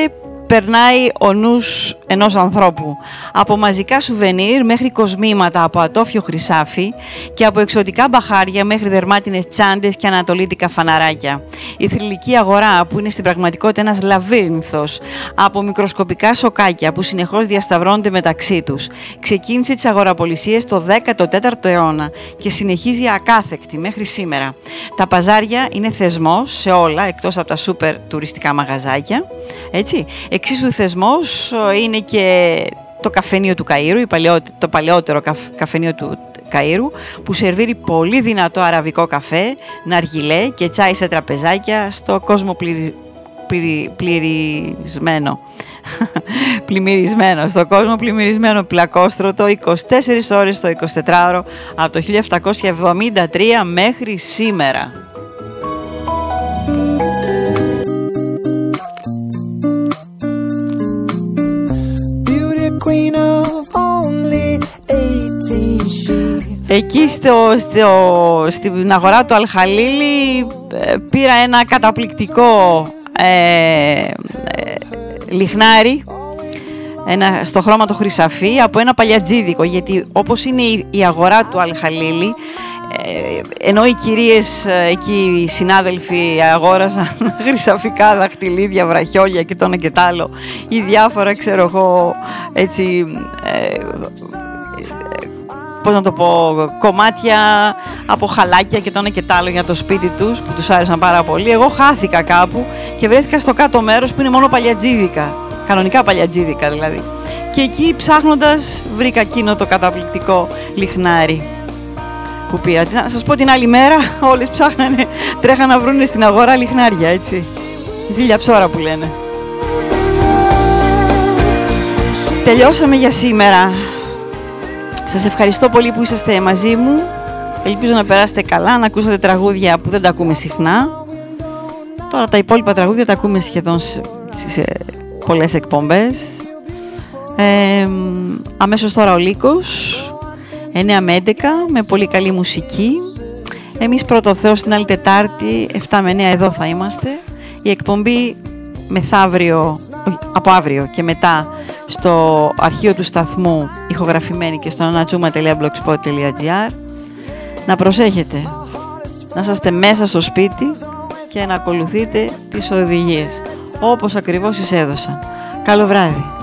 Speaker 2: περνάει ο νους ενός ανθρώπου. Από μαζικά σουβενίρ μέχρι κοσμήματα από ατόφιο χρυσάφι και από εξωτικά μπαχάρια μέχρι δερμάτινες τσάντες και ανατολίτικα φαναράκια. Η θρηλυκή αγορά που είναι στην πραγματικότητα ένας λαβύρινθος από μικροσκοπικά σοκάκια που συνεχώς διασταυρώνονται μεταξύ τους. Ξεκίνησε τις αγοραπολισίες το 14ο αιώνα και συνεχίζει ακάθεκτη μέχρι σήμερα. Τα παζάρια είναι θεσμός σε όλα εκτός από τα σούπερ τουριστικά μαγαζάκια. Έτσι. Εξίσου θεσμός ε, είναι και το καφενείο του Καΐρου, η παλαιότε- το παλαιότερο καφ- καφενείο του Καΐρου, που σερβίρει πολύ δυνατό αραβικό καφέ, ναργιλέ και τσάι σε τραπεζάκια στο κόσμο πληρη- πληρη- πληρισμένο. πλημμυρισμένο, στο κόσμο πλημμυρισμένο πλακόστρωτο 24 ώρες το 24ωρο από το 1773 μέχρι σήμερα. Εκεί στο, στο, στην αγορά του Αλχαλίλη ε, πήρα ένα καταπληκτικό ε, ε, λιχνάρι ένα, στο χρώμα το χρυσαφί από ένα παλιατζίδικο γιατί όπως είναι η, η αγορά του Αλχαλίλη ε, ενώ οι κυρίες ε, εκεί οι συνάδελφοι αγόραζαν χρυσαφικά δαχτυλίδια, βραχιόλια και το ένα και τ' άλλο ή διάφορα ξέρω εγώ έτσι ε, πώς να το πω, κομμάτια από χαλάκια και το ένα και τ' άλλο για το σπίτι τους που τους άρεσαν πάρα πολύ. Εγώ χάθηκα κάπου και βρέθηκα στο κάτω μέρος που είναι μόνο παλιατζίδικα, κανονικά παλιατζίδικα δηλαδή. Και εκεί ψάχνοντας βρήκα εκείνο το καταπληκτικό λιχνάρι που πήρα. Τι Να σας πω την άλλη μέρα όλες ψάχνανε, τρέχαν να βρούνε στην αγορά λιχνάρια έτσι. Ζήλια ψώρα που λένε. Τελειώσαμε για σήμερα. Σας ευχαριστώ πολύ που είσαστε μαζί μου. Ελπίζω να περάσετε καλά, να ακούσατε τραγούδια που δεν τα ακούμε συχνά. Τώρα τα υπόλοιπα τραγούδια τα ακούμε σχεδόν σε, σε πολλές εκπομπές. Ε, αμέσως τώρα ο Λύκος, 9 με 11, με πολύ καλή μουσική. Εμείς πρώτο Θεό την άλλη Τετάρτη, 7 με 9 εδώ θα είμαστε. Η εκπομπή μεθαύριο, όχι, από αύριο και μετά στο αρχείο του σταθμού ηχογραφημένη και στο anatsuma.blogspot.gr Να προσέχετε, να είσαστε μέσα στο σπίτι και να ακολουθείτε τις οδηγίες όπως ακριβώς τις έδωσαν. Καλό βράδυ.